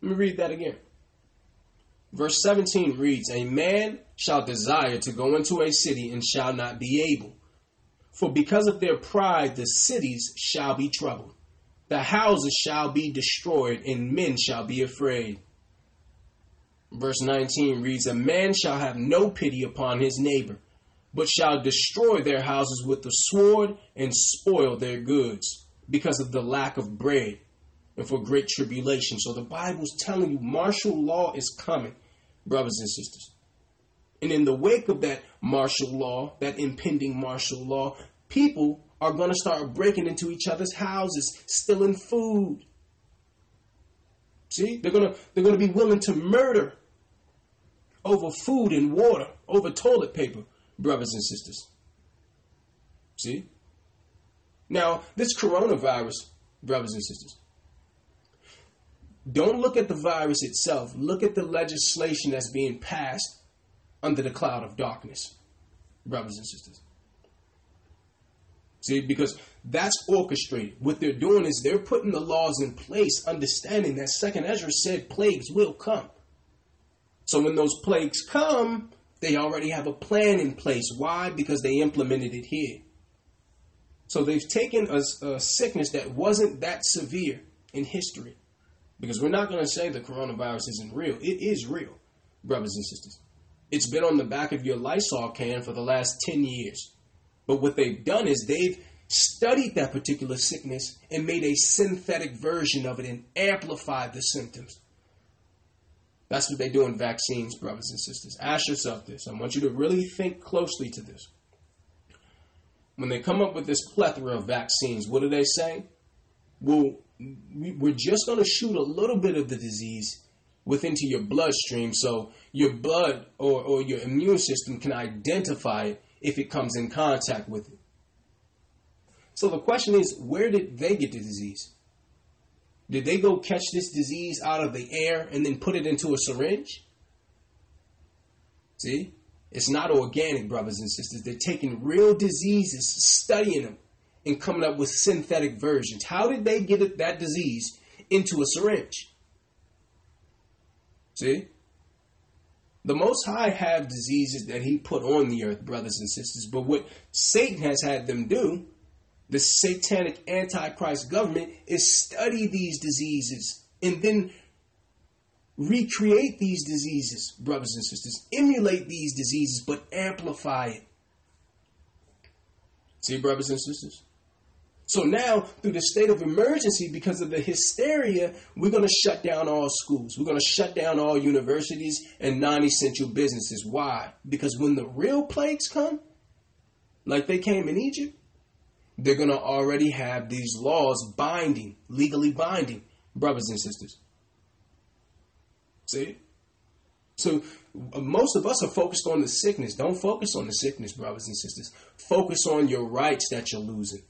Let me read that again. Verse 17 reads, A man shall desire to go into a city and shall not be able. For because of their pride, the cities shall be troubled. The houses shall be destroyed, and men shall be afraid. Verse 19 reads, A man shall have no pity upon his neighbor, but shall destroy their houses with the sword and spoil their goods, because of the lack of bread and for great tribulation. So the Bible's telling you martial law is coming brothers and sisters. And in the wake of that martial law, that impending martial law, people are going to start breaking into each other's houses, stealing food. See, they're going to they're going to be willing to murder over food and water, over toilet paper, brothers and sisters. See? Now, this coronavirus, brothers and sisters, don't look at the virus itself. Look at the legislation that's being passed under the cloud of darkness, brothers and sisters. See, because that's orchestrated. What they're doing is they're putting the laws in place, understanding that Second Ezra said plagues will come. So when those plagues come, they already have a plan in place. Why? Because they implemented it here. So they've taken a, a sickness that wasn't that severe in history. Because we're not going to say the coronavirus isn't real. It is real, brothers and sisters. It's been on the back of your Lysol can for the last 10 years. But what they've done is they've studied that particular sickness and made a synthetic version of it and amplified the symptoms. That's what they do in vaccines, brothers and sisters. Ask yourself this. I want you to really think closely to this. When they come up with this plethora of vaccines, what do they say? Well, we're just going to shoot a little bit of the disease within into your bloodstream so your blood or, or your immune system can identify it if it comes in contact with it. So the question is, where did they get the disease? Did they go catch this disease out of the air and then put it into a syringe? See? It's not organic, brothers and sisters. They're taking real diseases, studying them, and coming up with synthetic versions. How did they get that disease into a syringe? See? The Most High have diseases that He put on the earth, brothers and sisters. But what Satan has had them do the satanic antichrist government is study these diseases and then recreate these diseases, brothers and sisters. Emulate these diseases, but amplify it. See, brothers and sisters? So now, through the state of emergency, because of the hysteria, we're going to shut down all schools. We're going to shut down all universities and non essential businesses. Why? Because when the real plagues come, like they came in Egypt, they're going to already have these laws binding, legally binding, brothers and sisters. See? So uh, most of us are focused on the sickness. Don't focus on the sickness, brothers and sisters. Focus on your rights that you're losing.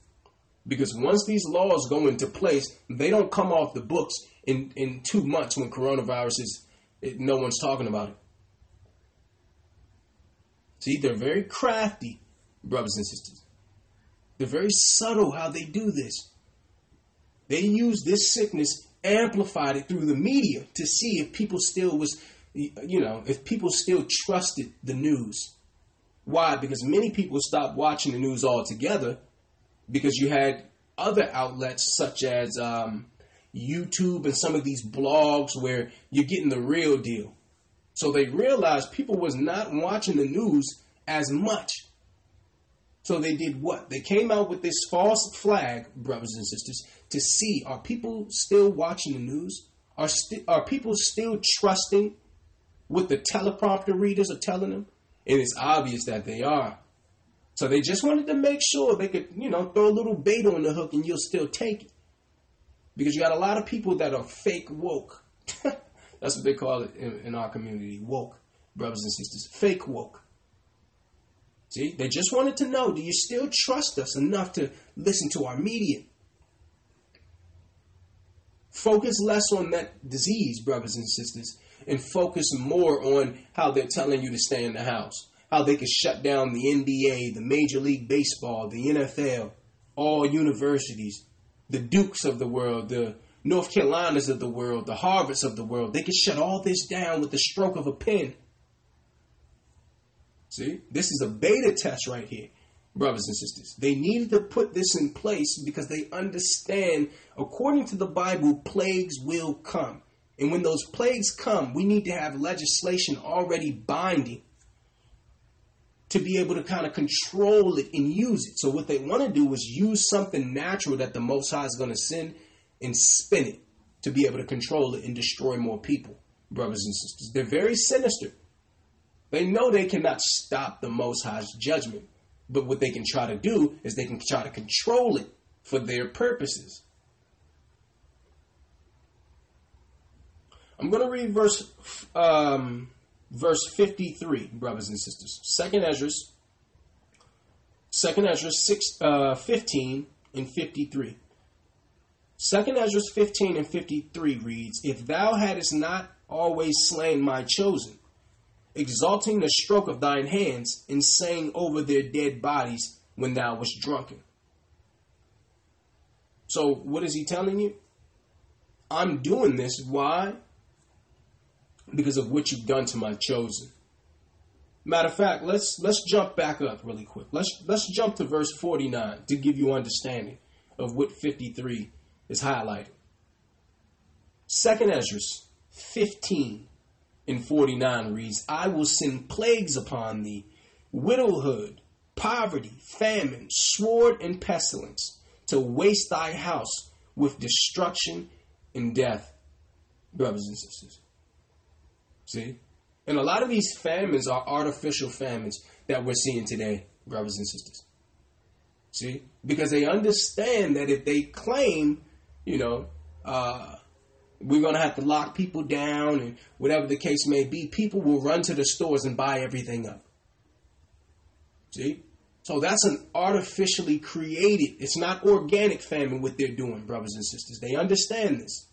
Because once these laws go into place, they don't come off the books in, in two months when coronavirus is, it, no one's talking about it. See, they're very crafty, brothers and sisters. They're very subtle how they do this. They use this sickness, amplified it through the media to see if people still was, you know, if people still trusted the news. Why? Because many people stopped watching the news altogether because you had other outlets such as um, YouTube and some of these blogs where you're getting the real deal. So they realized people was not watching the news as much so they did what? They came out with this false flag, brothers and sisters, to see are people still watching the news? Are, st- are people still trusting what the teleprompter readers are telling them? And it's obvious that they are. So they just wanted to make sure they could, you know, throw a little bait on the hook and you'll still take it. Because you got a lot of people that are fake woke. That's what they call it in, in our community woke, brothers and sisters. Fake woke. See, they just wanted to know do you still trust us enough to listen to our media? Focus less on that disease, brothers and sisters, and focus more on how they're telling you to stay in the house. How they could shut down the NBA, the Major League Baseball, the NFL, all universities, the Dukes of the world, the North Carolinas of the world, the Harvards of the world. They could shut all this down with the stroke of a pen. See, this is a beta test right here, brothers and sisters. They needed to put this in place because they understand, according to the Bible, plagues will come. And when those plagues come, we need to have legislation already binding to be able to kind of control it and use it. So what they want to do is use something natural that the Most High is going to send and spin it to be able to control it and destroy more people, brothers and sisters. They're very sinister. They know they cannot stop the Most High's judgment, but what they can try to do is they can try to control it for their purposes. I'm going to read verse um, verse 53, brothers and sisters. Second Ezra, Second Ezra 6, uh, 15 and 53. Second Ezra 15 and 53 reads, If thou hadst not always slain my chosen, exalting the stroke of thine hands, and saying over their dead bodies when thou wast drunken. So what is he telling you? I'm doing this. Why? Because of what you've done to my chosen. Matter of fact, let's let's jump back up really quick. Let's let's jump to verse 49 to give you understanding of what 53 is highlighting. Second Ezra 15 and 49 reads, I will send plagues upon thee, widowhood, poverty, famine, sword, and pestilence, to waste thy house with destruction and death, brothers and sisters. See? And a lot of these famines are artificial famines that we're seeing today, brothers and sisters. See? Because they understand that if they claim, you know, uh, we're going to have to lock people down and whatever the case may be, people will run to the stores and buy everything up. See? So that's an artificially created, it's not organic famine what they're doing, brothers and sisters. They understand this.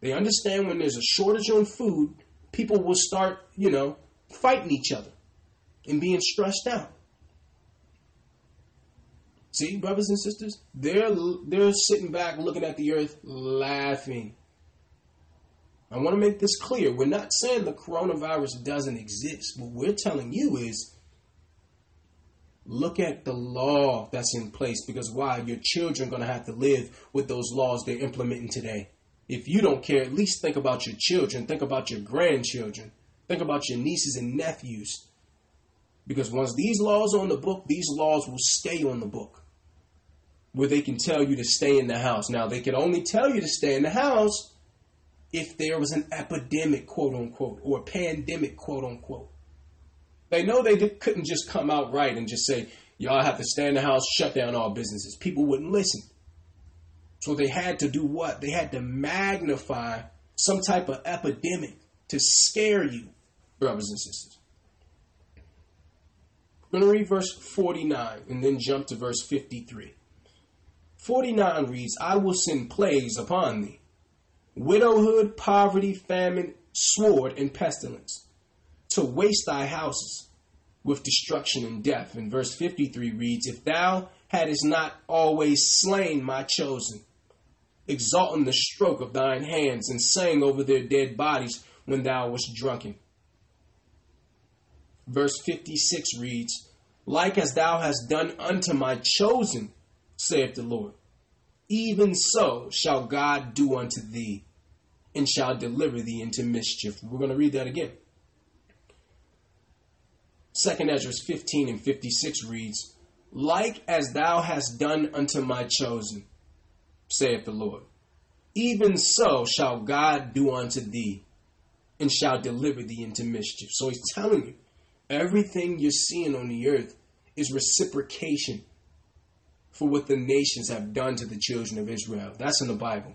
They understand when there's a shortage on food, people will start, you know, fighting each other and being stressed out. See, brothers and sisters, they're they're sitting back looking at the earth laughing. I want to make this clear. We're not saying the coronavirus doesn't exist. What we're telling you is look at the law that's in place because why? Your children are going to have to live with those laws they're implementing today if you don't care, at least think about your children, think about your grandchildren, think about your nieces and nephews. Because once these laws are on the book, these laws will stay on the book. Where they can tell you to stay in the house. Now, they can only tell you to stay in the house if there was an epidemic, quote unquote, or a pandemic, quote unquote. They know they couldn't just come out right and just say, y'all have to stay in the house, shut down all businesses. People wouldn't listen. So they had to do what? They had to magnify some type of epidemic to scare you, brothers and sisters. I'm going to read verse 49 and then jump to verse 53. 49 reads, I will send plagues upon thee widowhood, poverty, famine, sword, and pestilence to waste thy houses with destruction and death. And verse 53 reads, If thou hadst not always slain my chosen, exalting the stroke of thine hands, and sang over their dead bodies when thou wast drunken. Verse 56 reads, Like as thou hast done unto my chosen, saith the Lord, even so shall God do unto thee, and shall deliver thee into mischief. We're going to read that again. Second Ezra 15 and 56 reads, Like as thou hast done unto my chosen, saith the Lord. Even so shall God do unto thee, and shall deliver thee into mischief. So he's telling you, everything you're seeing on the earth is reciprocation for what the nations have done to the children of Israel. That's in the Bible.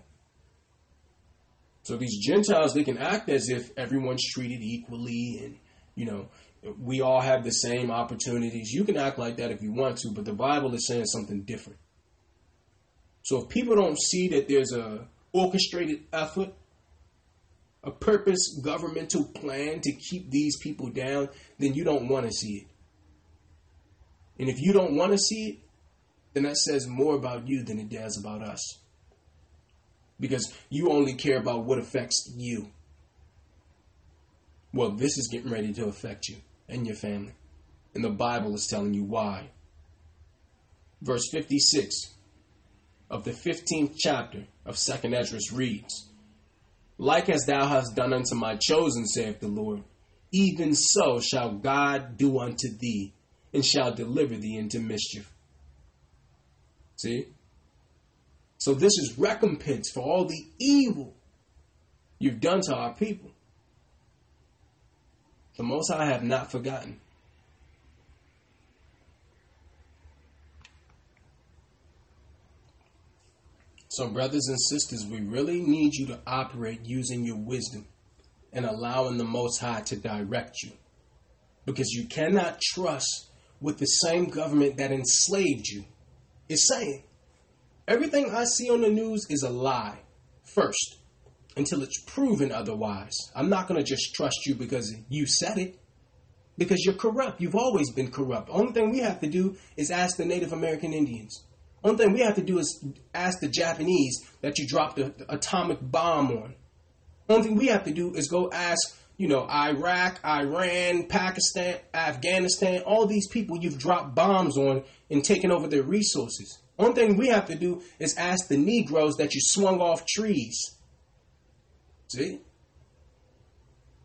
So these Gentiles, they can act as if everyone's treated equally and, you know, we all have the same opportunities. You can act like that if you want to, but the Bible is saying something different. So if people don't see that there's a orchestrated effort, a purpose governmental plan to keep these people down, then you don't want to see it. And if you don't want to see it, then that says more about you than it does about us. Because you only care about what affects you. Well, this is getting ready to affect you and your family. And the Bible is telling you why. Verse 56 of the 15th chapter of 2nd Esdras reads, Like as thou hast done unto my chosen, saith the Lord, even so shall God do unto thee, and shall deliver thee into mischief. See? So this is recompense for all the evil you've done to our people. The Most High have not forgotten. So, brothers and sisters, we really need you to operate using your wisdom and allowing the Most High to direct you. Because you cannot trust what the same government that enslaved you is saying. Everything I see on the news is a lie, first, until it's proven otherwise. I'm not going to just trust you because you said it, because you're corrupt. You've always been corrupt. Only thing we have to do is ask the Native American Indians Only thing we have to do is ask the Japanese that you dropped the, the atomic bomb on. Only thing we have to do is go ask, you know, Iraq, Iran, Pakistan, Afghanistan, all these people you've dropped bombs on and taken over their resources. Only thing we have to do is ask the Negroes that you swung off trees. See?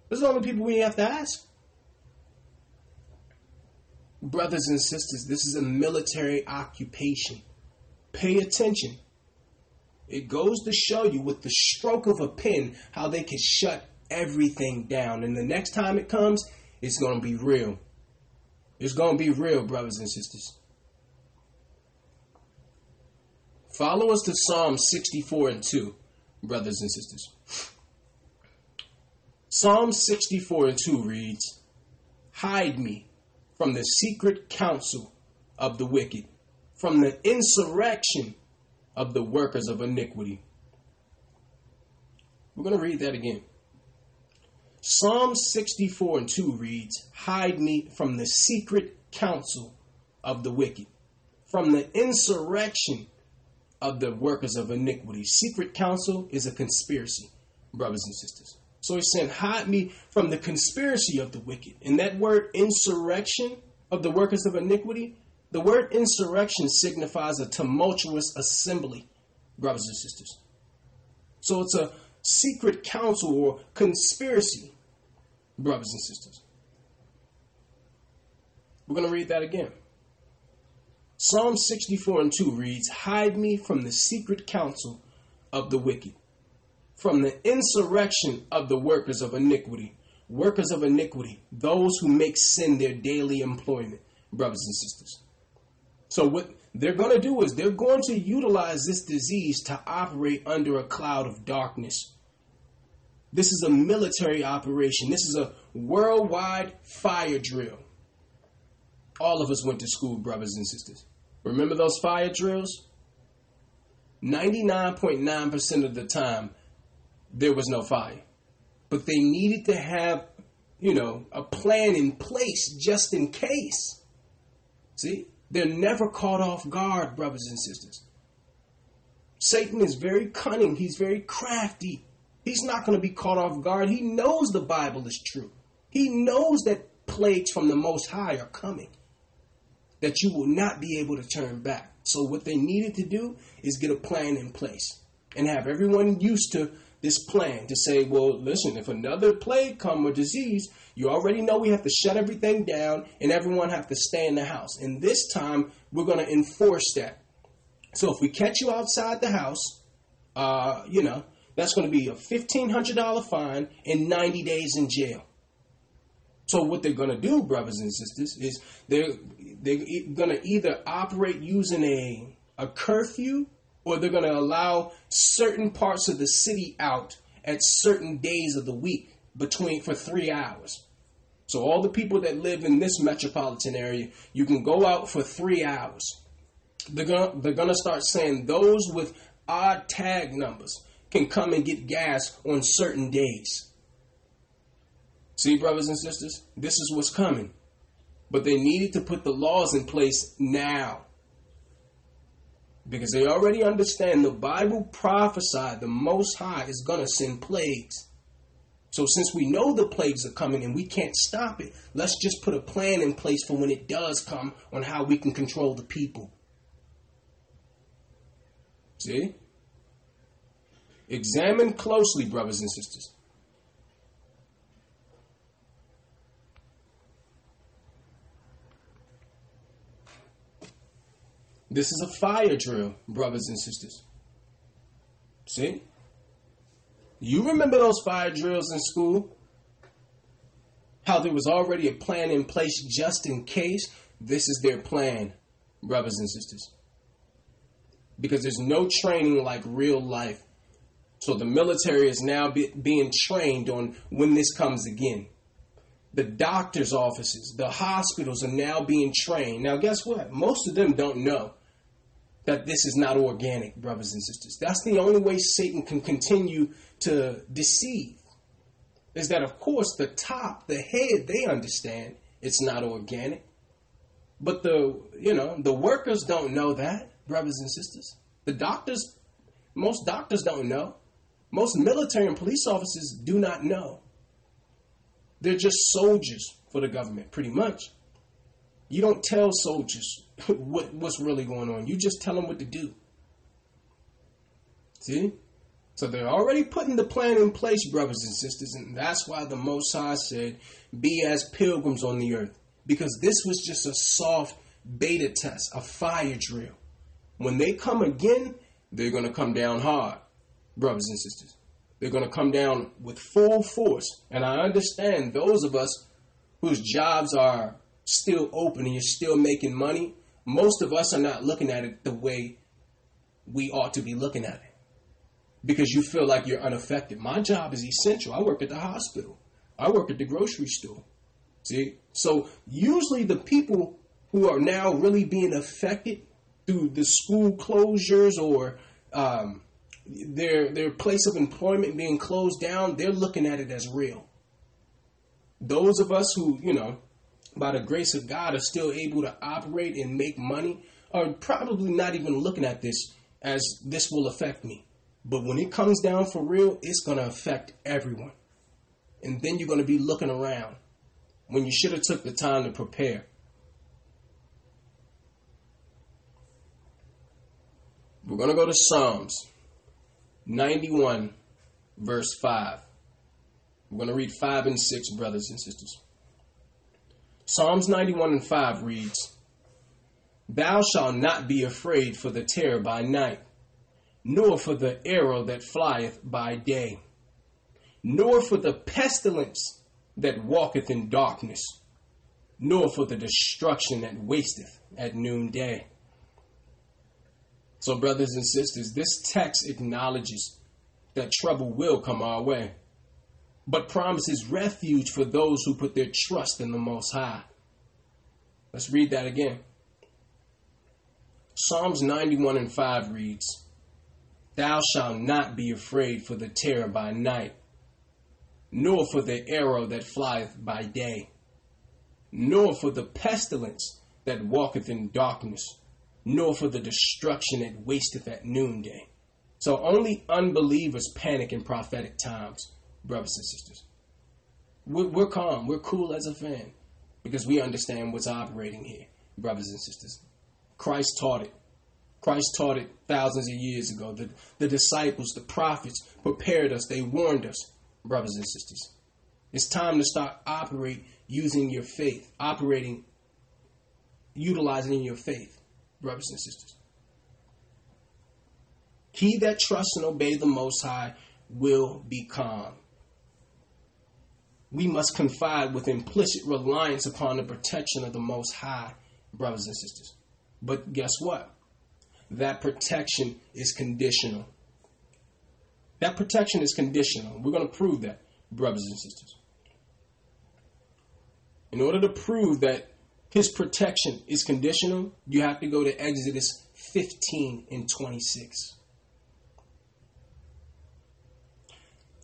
Those are the only people we have to ask. Brothers and sisters, this is a military occupation. Pay attention. It goes to show you with the stroke of a pen how they can shut everything down. And the next time it comes, it's going to be real. It's going to be real, brothers and sisters. Follow us to Psalm 64 and 2, brothers and sisters. Psalm 64 and 2 reads, Hide me from the secret counsel of the wicked, from the insurrection of the workers of iniquity. We're going to read that again. Psalm 64 and 2 reads, Hide me from the secret counsel of the wicked, from the insurrection of the workers of iniquity. Secret counsel is a conspiracy, brothers and sisters. So he's saying, hide me from the conspiracy of the wicked. And that word insurrection of the workers of iniquity, the word insurrection signifies a tumultuous assembly, brothers and sisters. So it's a secret council or conspiracy, brothers and sisters. We're going to read that again. Psalm 64 and 2 reads, Hide me from the secret counsel of the wicked from the insurrection of the workers of iniquity. Workers of iniquity, those who make sin their daily employment, brothers and sisters. So, what they're going to do is they're going to utilize this disease to operate under a cloud of darkness. This is a military operation, this is a worldwide fire drill. All of us went to school, brothers and sisters. Remember those fire drills? 99.9% of the time, there was no fire. But they needed to have, you know, a plan in place just in case. See? They're never caught off guard, brothers and sisters. Satan is very cunning, he's very crafty. He's not going to be caught off guard. He knows the Bible is true. He knows that plagues from the Most High are coming, that you will not be able to turn back. So, what they needed to do is get a plan in place and have everyone used to this plan to say, well, listen, if another plague come or disease, you already know we have to shut everything down and everyone have to stay in the house. And this time, we're going to enforce that. So if we catch you outside the house, uh, you know, that's going to be a $1,500 fine and 90 days in jail. So what they're going to do, brothers and sisters, is they're they're going to either operate using a a curfew or they're going to allow certain parts of the city out at certain days of the week between for three hours. So all the people that live in this metropolitan area, you can go out for three hours. They're gonna they're gonna start saying those with odd tag numbers can come and get gas on certain days. See, brothers and sisters, this is what's coming. But they needed to put the laws in place now because they already understand the Bible prophesied the Most High is going to send plagues. So, since we know the plagues are coming and we can't stop it, let's just put a plan in place for when it does come on how we can control the people. See? Examine closely, brothers and sisters. This is a fire drill, brothers and sisters. See? You remember those fire drills in school? How there was already a plan in place just in case? This is their plan, brothers and sisters. Because there's no training like real life. So the military is now be, being trained on when this comes again. The doctor's offices, the hospitals are now being trained. Now, guess what? Most of them don't know that this is not organic, brothers and sisters. That's the only way Satan can continue to deceive. Is that, of course, the top, the head, they understand it's not organic. But the, you know, the workers don't know that. brothers and sisters. The doctors, most doctors don't know. Most military and police officers do not know. They're just soldiers for the government, pretty much. You don't tell soldiers what, what's really going on. You just tell them what to do. See? So they're already putting the plan in place, brothers and sisters, and that's why the Most High said, Be as pilgrims on the earth. Because this was just a soft beta test, a fire drill. When they come again, they're going to come down hard, brothers and sisters. They're going to come down with full force. And I understand those of us whose jobs are still open and you're still making money, most of us are not looking at it the way we ought to be looking at it because you feel like you're unaffected. My job is essential. I work at the hospital, I work at the grocery store. See? So usually the people who are now really being affected through the school closures or um, their their place of employment being closed down, they're looking at it as real. Those of us who, you know, by the grace of God are still able to operate and make money are probably not even looking at this as this will affect me. But when it comes down for real, it's going to affect everyone. And then you're going to be looking around when you should have took the time to prepare. We're going to go to Psalms 91, verse 5. We're going to read 5 and 6, brothers and sisters. Psalms 91 and 5 reads, Thou shalt not be afraid for the terror by night, nor for the arrow that flieth by day, nor for the pestilence that walketh in darkness, nor for the destruction that wasteth at noonday. So, brothers and sisters, this text acknowledges that trouble will come our way but promises refuge for those who put their trust in the Most High. Let's read that again. Psalms 91 and 5 reads, Thou shalt not be afraid for the terror by night, nor for the arrow that flieth by day, nor for the pestilence that walketh in darkness, nor for the destruction that wasteth at noonday. So only unbelievers panic in prophetic times brothers and sisters. We're, we're calm. We're cool as a fan because we understand what's operating here, brothers and sisters. Christ taught it. Christ taught it thousands of years ago. The, the disciples, the prophets prepared us. They warned us, brothers and sisters. It's time to start operate using your faith, operating, utilizing your faith, brothers and sisters. He that trusts and obey the Most High will be calm we must confide with implicit reliance upon the protection of the Most High, brothers and sisters. But guess what? That protection is conditional. That protection is conditional. We're going to prove that, brothers and sisters. In order to prove that his protection is conditional, you have to go to Exodus 15 and 26.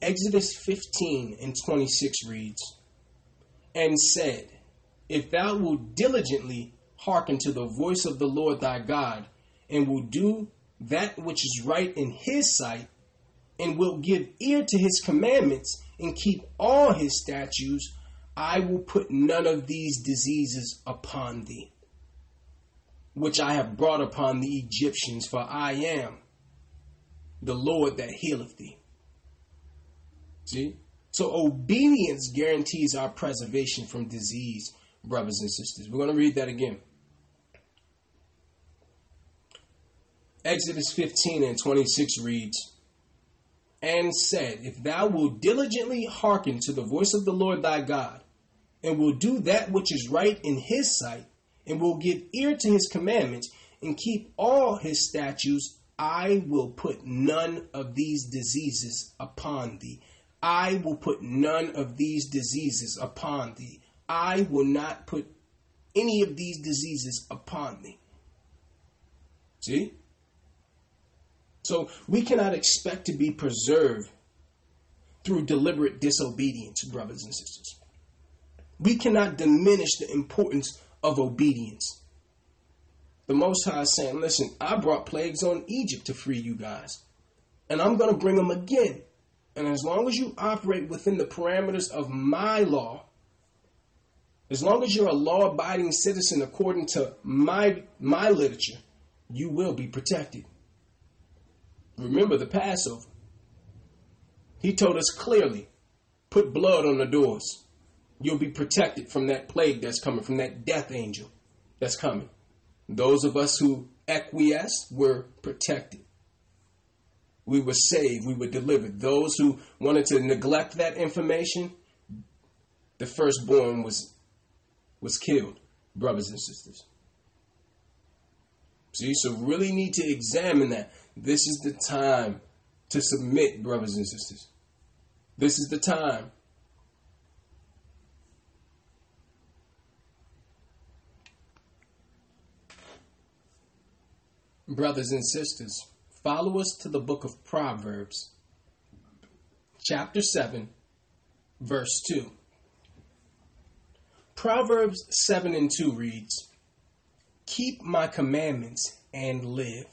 Exodus 15 and 26 reads, And said, If thou wilt diligently hearken to the voice of the Lord thy God, and will do that which is right in his sight, and wilt give ear to his commandments, and keep all his statutes, I will put none of these diseases upon thee, which I have brought upon the Egyptians, for I am the Lord that healeth thee. See? So obedience guarantees our preservation from disease, brothers and sisters. We're going to read that again. Exodus 15 and 26 reads, And said, If thou wilt diligently hearken to the voice of the Lord thy God, and will do that which is right in his sight, and will give ear to his commandments, and keep all his statutes, I will put none of these diseases upon thee I will put none of these diseases upon thee. I will not put any of these diseases upon thee. See? So we cannot expect to be preserved through deliberate disobedience, brothers and sisters. We cannot diminish the importance of obedience. The Most High is saying, listen, I brought plagues on Egypt to free you guys. And I'm going to bring them again. And as long as you operate within the parameters of my law, as long as you're a law abiding citizen according to my, my literature, you will be protected. Remember the Passover. He told us clearly put blood on the doors. You'll be protected from that plague that's coming, from that death angel that's coming. Those of us who acquiesce were protected. We were saved, we were delivered. Those who wanted to neglect that information, the firstborn was was killed, brothers and sisters. See, so really need to examine that. This is the time to submit, brothers and sisters. This is the time. Brothers and sisters, follow us to the book of Proverbs, chapter 7, verse 2. Proverbs 7 and 2 reads, Keep my commandments and live,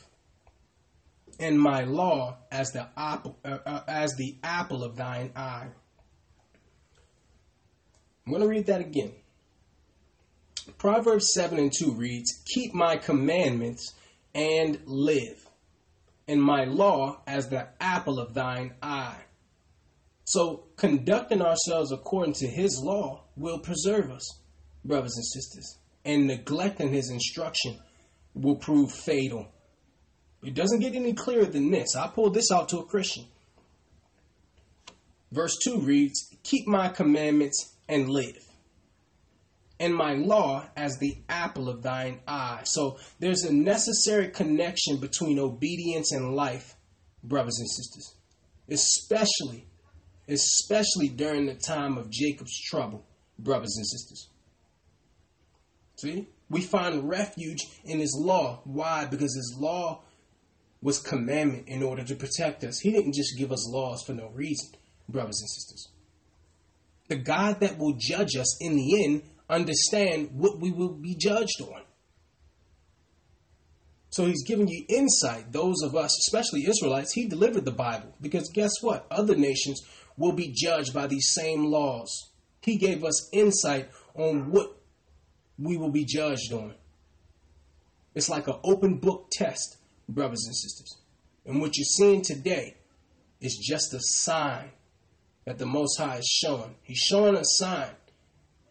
and my law as the apple, uh, uh, as the apple of thine eye. I'm going to read that again. Proverbs 7 and 2 reads, Keep my commandments and live, and my law as the apple of thine eye. So, conducting ourselves according to his law will preserve us, brothers and sisters and neglecting his instruction will prove fatal. It doesn't get any clearer than this. I pulled this out to a Christian. Verse 2 reads, Keep my commandments and live, and my law as the apple of thine eye. So there's a necessary connection between obedience and life, brothers and sisters, especially, especially during the time of Jacob's trouble, brothers and sisters. See? We find refuge in his law. Why? Because his law was commandment in order to protect us. He didn't just give us laws for no reason, brothers and sisters. The God that will judge us in the end understand what we will be judged on. So he's giving you insight. Those of us, especially Israelites, he delivered the Bible. Because guess what? Other nations will be judged by these same laws. He gave us insight on what we will be judged on. It's like an open book test, brothers and sisters. And what you're seeing today is just a sign that the Most High is showing. He's showing a sign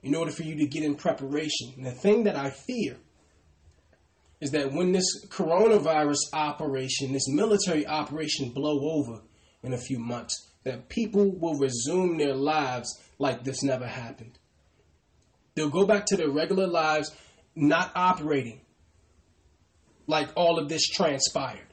in order for you to get in preparation. And the thing that I fear is that when this coronavirus operation, this military operation blow over in a few months, that people will resume their lives like this never happened. They'll go back to their regular lives, not operating like all of this transpired.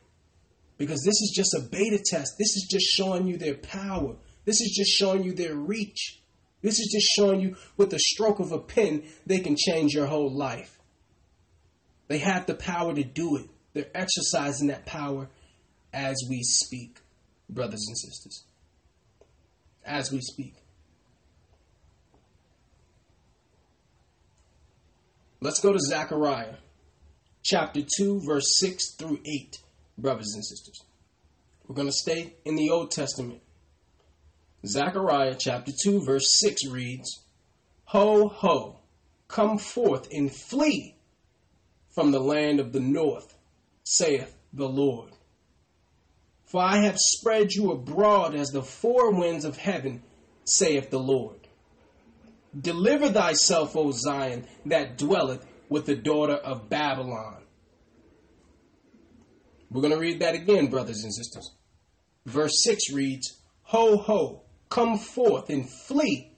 Because this is just a beta test. This is just showing you their power. This is just showing you their reach. This is just showing you with the stroke of a pen, they can change your whole life. They have the power to do it. They're exercising that power as we speak, brothers and sisters. As we speak. Let's go to Zechariah chapter 2, verse 6 through 8, brothers and sisters. We're going to stay in the Old Testament. Zechariah chapter 2, verse 6 reads, Ho, ho, come forth and flee from the land of the north, saith the Lord. For I have spread you abroad as the four winds of heaven, saith the Lord. Deliver thyself, O Zion, that dwelleth with the daughter of Babylon. We're going to read that again, brothers and sisters. Verse 6 reads, Ho, ho, come forth and flee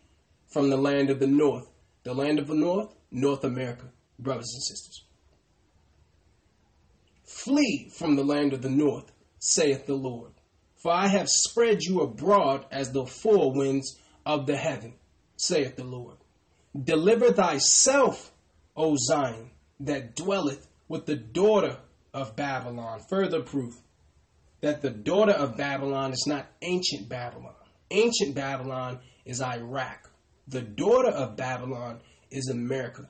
from the land of the north. The land of the north, North America, brothers and sisters. Flee from the land of the north, saith the Lord. For I have spread you abroad as the four winds of the heaven saith the Lord. Deliver thyself, O Zion, that dwelleth with the daughter of Babylon. Further proof that the daughter of Babylon is not ancient Babylon. Ancient Babylon is Iraq. The daughter of Babylon is America.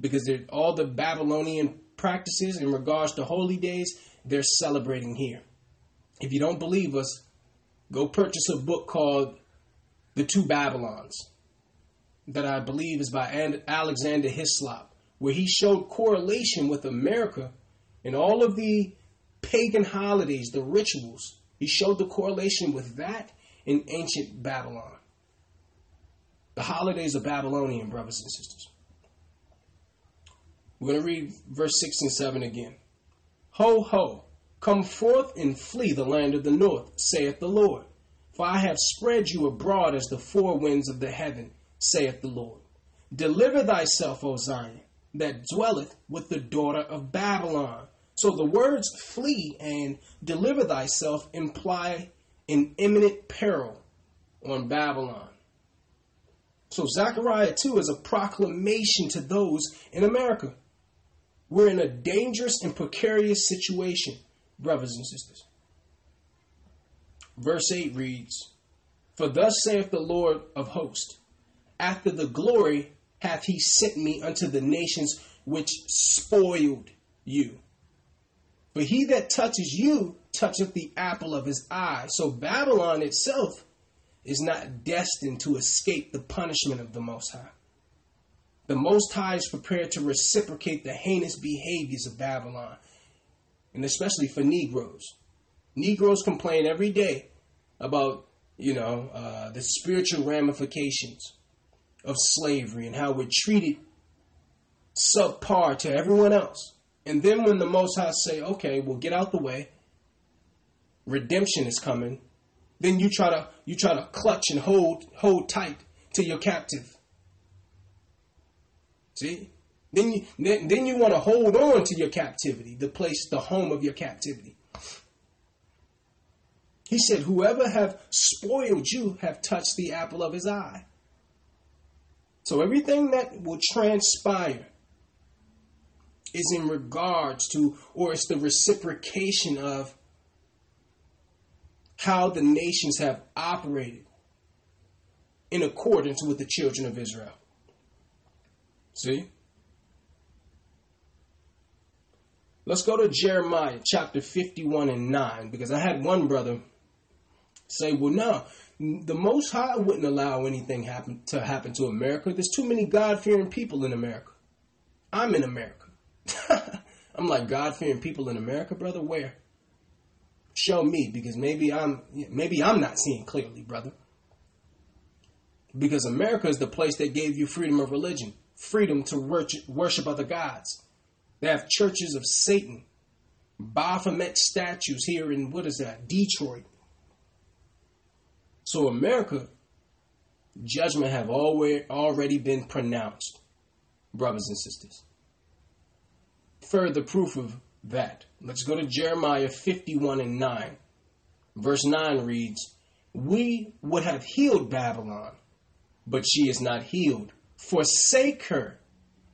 Because all the Babylonian practices in regards to holy days, they're celebrating here. If you don't believe us, go purchase a book called The Two Babylons that I believe is by Alexander Hislop, where he showed correlation with America and all of the pagan holidays, the rituals. He showed the correlation with that in ancient Babylon. The holidays of Babylonian, brothers and sisters. We're going to read verse 6 and 7 again. Ho, ho, come forth and flee the land of the north, saith the Lord. For I have spread you abroad as the four winds of the heaven, saith the Lord. Deliver thyself, O Zion, that dwelleth with the daughter of Babylon. So the words flee and deliver thyself imply an imminent peril on Babylon. So Zechariah 2 is a proclamation to those in America. We're in a dangerous and precarious situation, brothers and sisters. Verse 8 reads, For thus saith the Lord of hosts, after the glory hath he sent me unto the nations which spoiled you. For he that touches you toucheth the apple of his eye. So Babylon itself is not destined to escape the punishment of the Most High. The Most High is prepared to reciprocate the heinous behaviors of Babylon, and especially for Negroes. Negroes complain every day about, you know, uh, the spiritual ramifications of slavery and how we're treated subpar to everyone else. And then when the Most High say, okay, well, get out the way, redemption is coming, then you try to you try to clutch and hold hold tight to your captive. See? Then you then, then you want to hold on to your captivity, the place, the home of your captivity. He said, Whoever have spoiled you have touched the apple of his eye. So everything that will transpire is in regards to, or it's the reciprocation of how the nations have operated in accordance with the children of Israel. See? Let's go to Jeremiah chapter 51 and 9 because I had one brother say, well, no, the Most High wouldn't allow anything happen to happen to America. There's too many God fearing people in America. I'm in America. I'm like God fearing people in America, brother. Where? Show me, because maybe I'm maybe I'm not seeing clearly, brother. Because America is the place that gave you freedom of religion, freedom to worship other gods. They have churches of Satan, Baphomet statues here in what is that? Detroit. So America, judgment have always already been pronounced, brothers and sisters. Further proof of that. Let's go to Jeremiah 51 and 9. Verse 9 reads, We would have healed Babylon, but she is not healed. Forsake her,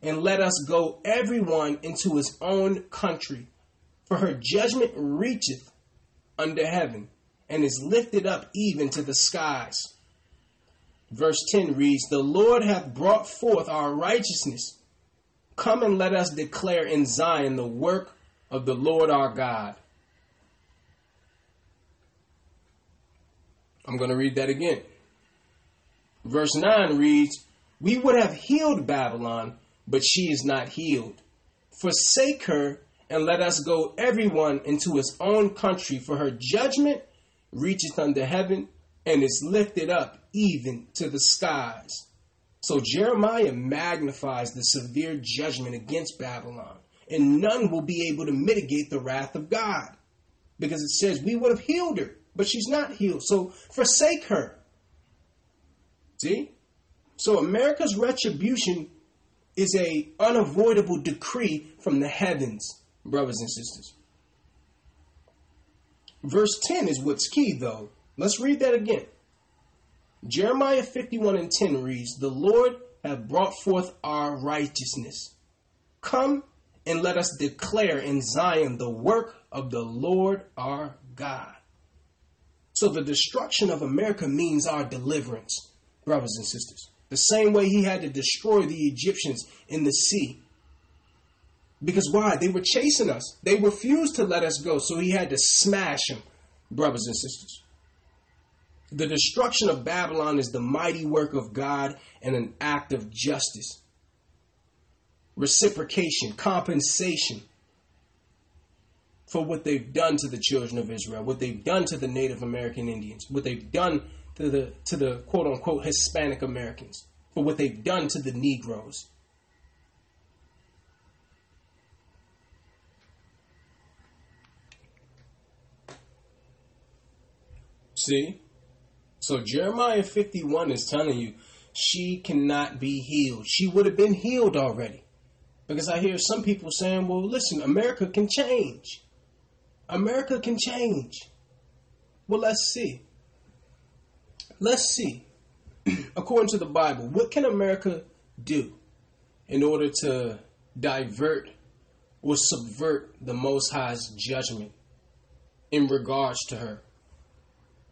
and let us go everyone into his own country. For her judgment reacheth under heaven, and is lifted up even to the skies. Verse 10 reads, The Lord hath brought forth our righteousness. Come and let us declare in Zion the work of the Lord our God. I'm going to read that again. Verse 9 reads, We would have healed Babylon, but she is not healed. Forsake her and let us go everyone into his own country, for her judgment reacheth unto heaven and is lifted up even to the skies. So Jeremiah magnifies the severe judgment against Babylon and none will be able to mitigate the wrath of God. Because it says we would have healed her, but she's not healed. So forsake her. See? So America's retribution is a unavoidable decree from the heavens, brothers and sisters. Verse 10 is what's key though. Let's read that again. Jeremiah 51 and 10 reads, The Lord hath brought forth our righteousness. Come and let us declare in Zion the work of the Lord our God. So the destruction of America means our deliverance, brothers and sisters. The same way he had to destroy the Egyptians in the sea. Because why? They were chasing us. They refused to let us go, so he had to smash them, brothers and sisters. The destruction of Babylon is the mighty work of God and an act of justice. Reciprocation, compensation for what they've done to the children of Israel, what they've done to the Native American Indians, what they've done to the to the quote unquote Hispanic Americans, for what they've done to the Negroes. See? So Jeremiah 51 is telling you she cannot be healed. She would have been healed already. Because I hear some people saying, well, listen, America can change. America can change. Well, let's see. Let's see. According to the Bible, what can America do in order to divert or subvert the Most High's judgment in regards to her?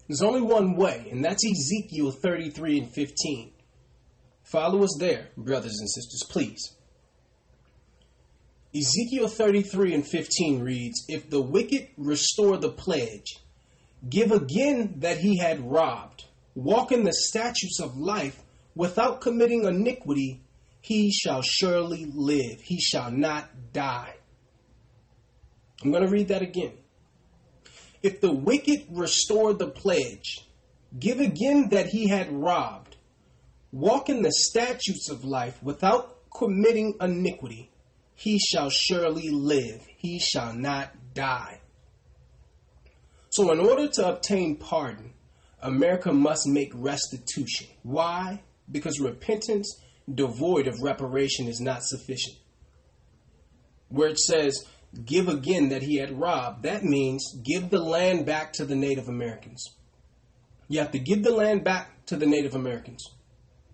There's only one way, and that's Ezekiel 33 and 15. Follow us there, brothers and sisters, please. Ezekiel 33 and 15 reads If the wicked restore the pledge, give again that he had robbed, walk in the statutes of life without committing iniquity, he shall surely live. He shall not die. I'm going to read that again. If the wicked restore the pledge, give again that he had robbed, walk in the statutes of life without committing iniquity, he shall surely live, he shall not die. So, in order to obtain pardon, America must make restitution. Why? Because repentance devoid of reparation is not sufficient. Where it says, give again that he had robbed, that means give the land back to the Native Americans. You have to give the land back to the Native Americans.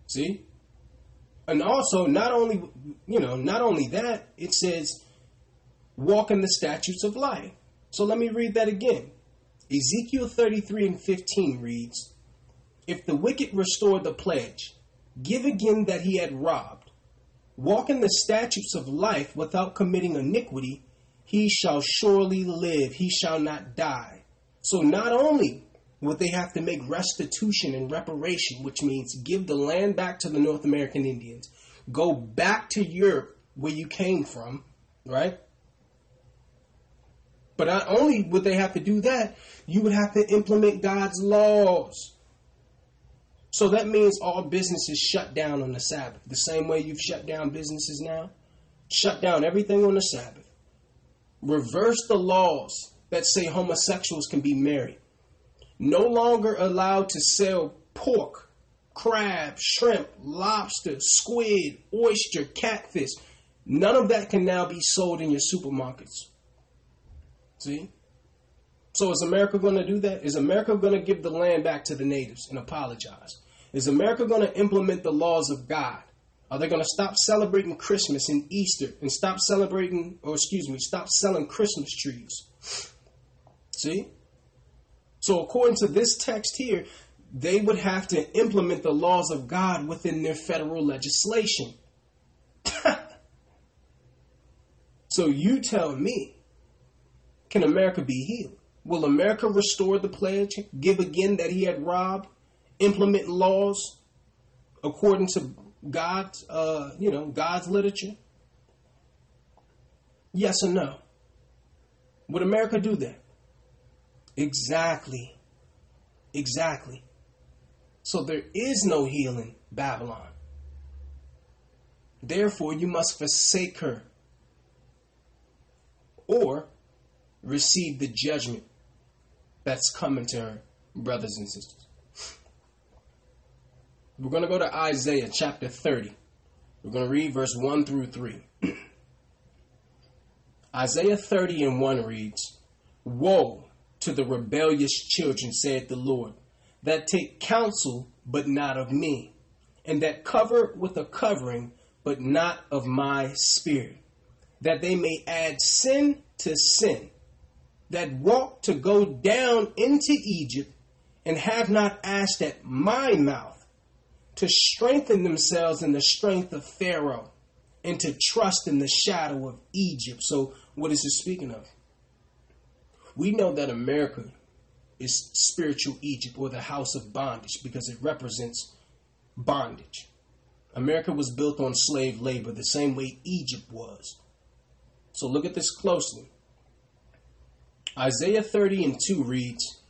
See? And also, not only, you know, not only that, it says, walk in the statutes of life. So let me read that again. Ezekiel 33 and 15 reads, If the wicked restore the pledge, give again that he had robbed, walk in the statutes of life without committing iniquity, he shall surely live, he shall not die. So not only would they have to make restitution and reparation, which means give the land back to the North American Indians, go back to Europe where you came from, right? But not only would they have to do that, you would have to implement God's laws. So that means all businesses shut down on the Sabbath. The same way you've shut down businesses now. Shut down everything on the Sabbath reverse the laws that say homosexuals can be married. No longer allowed to sell pork, crab, shrimp, lobster, squid, oyster, catfish. None of that can now be sold in your supermarkets. See? So is America going to do that? Is America going to give the land back to the natives and apologize? Is America going to implement the laws of God? Are they going to stop celebrating Christmas and Easter and stop celebrating, or excuse me, stop selling Christmas trees? See? So, according to this text here, they would have to implement the laws of God within their federal legislation. so, you tell me, can America be healed? Will America restore the pledge, give again that he had robbed, implement laws according to God's, uh, you know, God's literature? Yes or no? Would America do that? Exactly. Exactly. So there is no healing Babylon. Therefore, you must forsake her or receive the judgment that's coming to her, brothers and sisters. We're going to go to Isaiah chapter 30. We're going to read verse 1 through 3. Isaiah 30 and 1 reads, Woe to the rebellious children, saith the Lord, that take counsel, but not of me, and that cover with a covering, but not of my spirit, that they may add sin to sin, that walk to go down into Egypt, and have not asked at my mouth to strengthen themselves in the strength of Pharaoh and to trust in the shadow of Egypt. So, what is it speaking of? We know that America is spiritual Egypt or the house of bondage because it represents bondage. America was built on slave labor the same way Egypt was. So look at this closely. Isaiah 30 and 2 reads,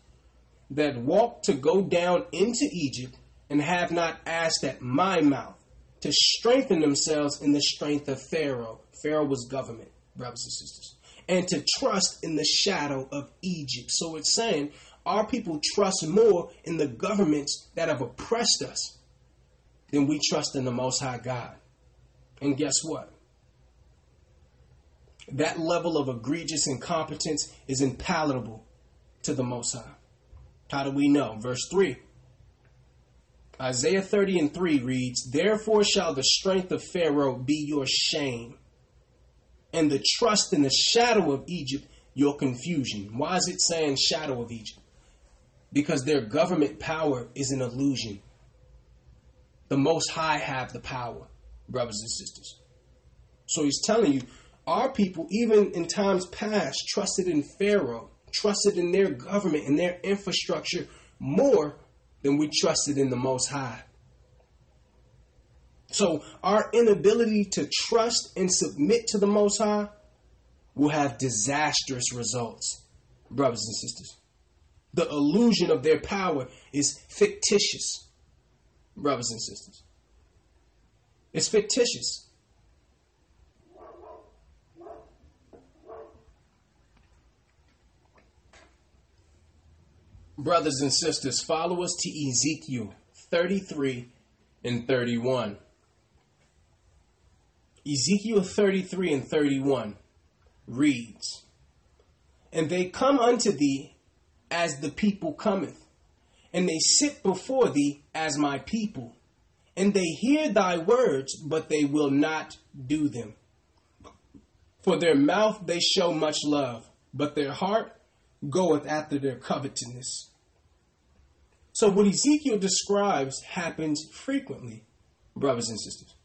That walk to go down into Egypt and have not asked at my mouth to strengthen themselves in the strength of Pharaoh. Pharaoh was government, brothers and sisters. And to trust in the shadow of Egypt. So it's saying our people trust more in the governments that have oppressed us than we trust in the Most High God. And guess what? That level of egregious incompetence is unpalatable to the Most High. How do we know? Verse 3. Isaiah 30 and 3 reads, Therefore shall the strength of Pharaoh be your shame, and the trust in the shadow of Egypt your confusion. Why is it saying shadow of Egypt? Because their government power is an illusion. The Most High have the power, brothers and sisters. So he's telling you, our people, even in times past, trusted in Pharaoh, trusted in their government and their infrastructure more than we trusted in the Most High. So, our inability to trust and submit to the Most High will have disastrous results, brothers and sisters. The illusion of their power is fictitious, brothers and sisters. It's fictitious. brothers and sisters, follow us to Ezekiel 33 and 31. Ezekiel 33 and 31 reads, And they come unto thee as the people cometh, and they sit before thee as my people, and they hear thy words, but they will not do them. For their mouth they show much love, but their heart goeth after their covetousness. So, what Ezekiel describes happens frequently, brothers and sisters.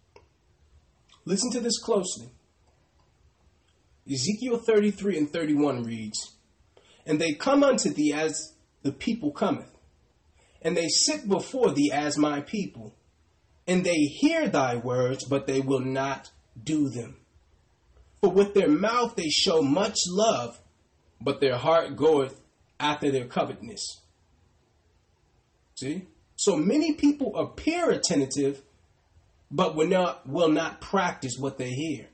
Listen to this closely. Ezekiel 33 and 31 reads, And they come unto thee as the people cometh, and they sit before thee as my people, and they hear thy words, but they will not do them. For with their mouth they show much love, but their heart goeth after their covetousness. See? So many people appear attentive, but will not, will not practice what they hear.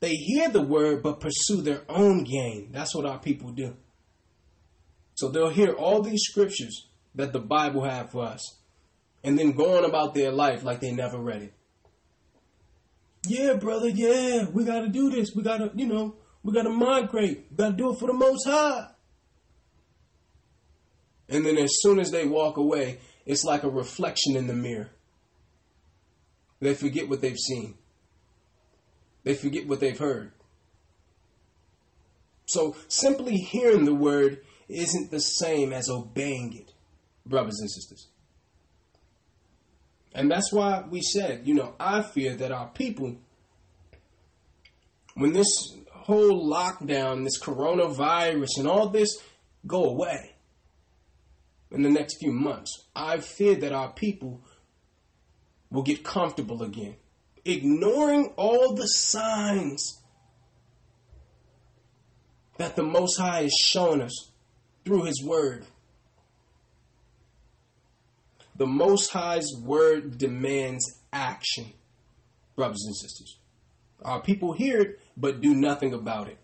They hear the word, but pursue their own gain. That's what our people do. So they'll hear all these scriptures that the Bible have for us, and then go on about their life like they never read it. Yeah, brother, yeah, we got to do this. We got to, you know, we got to migrate. We got to do it for the Most High. And then as soon as they walk away, it's like a reflection in the mirror. They forget what they've seen. They forget what they've heard. So simply hearing the word isn't the same as obeying it, brothers and sisters. And that's why we said, you know, I fear that our people, when this whole lockdown, this coronavirus, and all this go away in the next few months, I fear that our people will get comfortable again, ignoring all the signs that the Most High has shown us through His Word. The Most High's Word demands action, brothers and sisters. Our people hear it, but do nothing about it.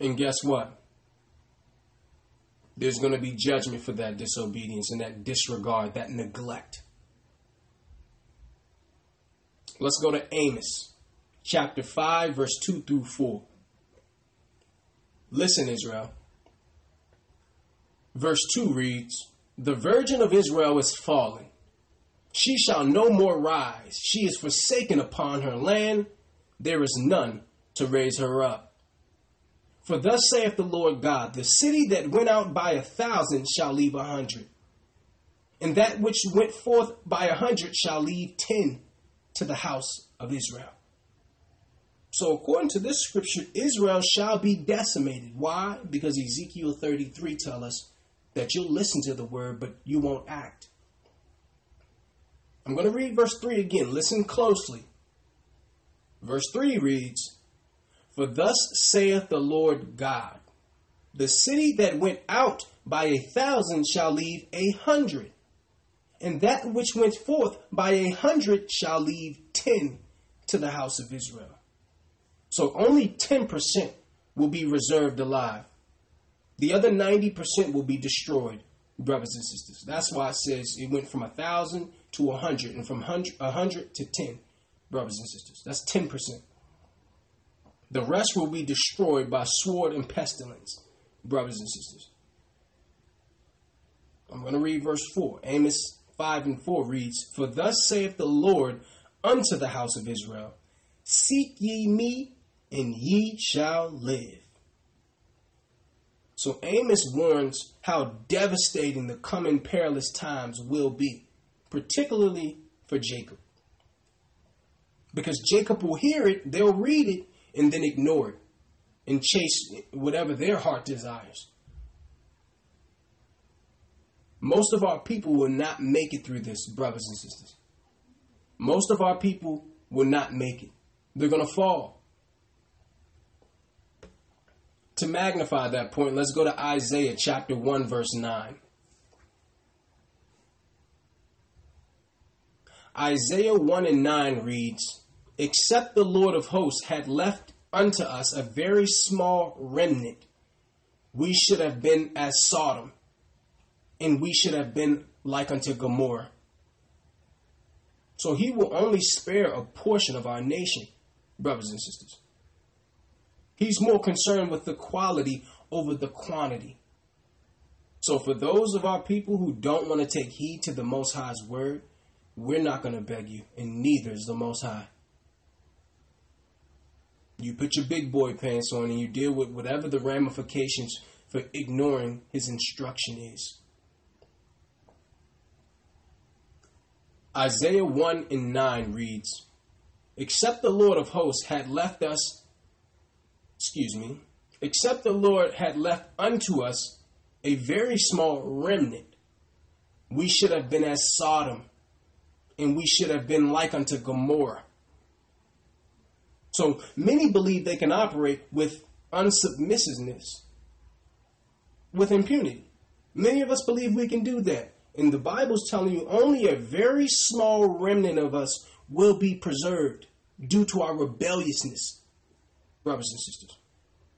And guess what? There's going to be judgment for that disobedience and that disregard, that neglect. Let's go to Amos chapter 5, verse 2 through 4. Listen, Israel. Verse 2 reads The virgin of Israel is fallen. She shall no more rise. She is forsaken upon her land. There is none to raise her up. For thus saith the Lord God The city that went out by a thousand shall leave a hundred, and that which went forth by a hundred shall leave ten, to the house of Israel. So, according to this scripture, Israel shall be decimated. Why? Because Ezekiel 33 tells us that you'll listen to the word, but you won't act. I'm going to read verse 3 again. Listen closely. Verse 3 reads, For thus saith the Lord God, the city that went out by a thousand shall leave a hundred, and that which went forth by a hundred shall leave ten to the house of Israel. So only 10% will be reserved alive. The other 90% will be destroyed, brothers and sisters. That's why it says it went from a thousand to a hundred, and from a hundred to ten, brothers and sisters. That's 10%. The rest will be destroyed by sword and pestilence, brothers and sisters. I'm going to read verse 4. Amos 5 and 4 reads, For thus saith the Lord unto the house of Israel, Seek ye me, and ye shall live. So Amos warns how devastating the coming perilous times will be, particularly for Jacob. Because Jacob will hear it, they'll read it, and then ignore it and chase whatever their heart desires. Most of our people will not make it through this, brothers and sisters. Most of our people will not make it. They're going to fall. To magnify that point, let's go to Isaiah chapter 1, verse 9. Isaiah 1 and 9 reads, Except the Lord of hosts had left unto us a very small remnant, we should have been as Sodom, and we should have been like unto Gomorrah. So he will only spare a portion of our nation, brothers and sisters. He's more concerned with the quality over the quantity. So, for those of our people who don't want to take heed to the Most High's word, we're not going to beg you, and neither is the Most High. You put your big boy pants on and you deal with whatever the ramifications for ignoring his instruction is. Isaiah 1 and 9 reads, Except the Lord of hosts had left us excuse me, except the Lord had left unto us a very small remnant, we should have been as Sodom, and we should have been like unto Gomorrah. So many believe they can operate with unsubmissiveness, with impunity. Many of us believe we can do that. And the Bible's telling you only a very small remnant of us will be preserved due to our rebelliousness brothers and sisters.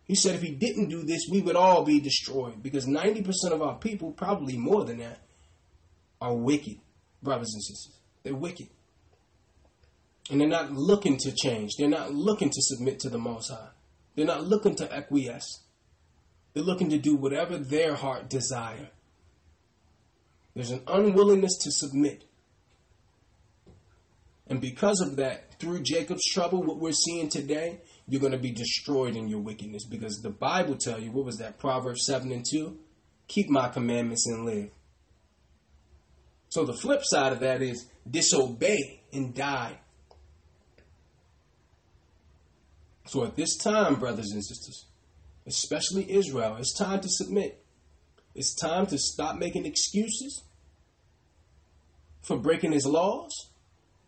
He said if he didn't do this, we would all be destroyed because 90% of our people, probably more than that, are wicked, brothers and sisters. They're wicked. And they're not looking to change. They're not looking to submit to the Most High. They're not looking to acquiesce. They're looking to do whatever their heart desire. There's an unwillingness to submit. And because of that, through Jacob's trouble, what we're seeing today you're going to be destroyed in your wickedness. Because the Bible tell you what was that Proverbs 7 and 2 keep my commandments and live. So the flip side of that is disobey and die. So at this time brothers and sisters especially Israel it's time to submit. It's time to stop making excuses for breaking his laws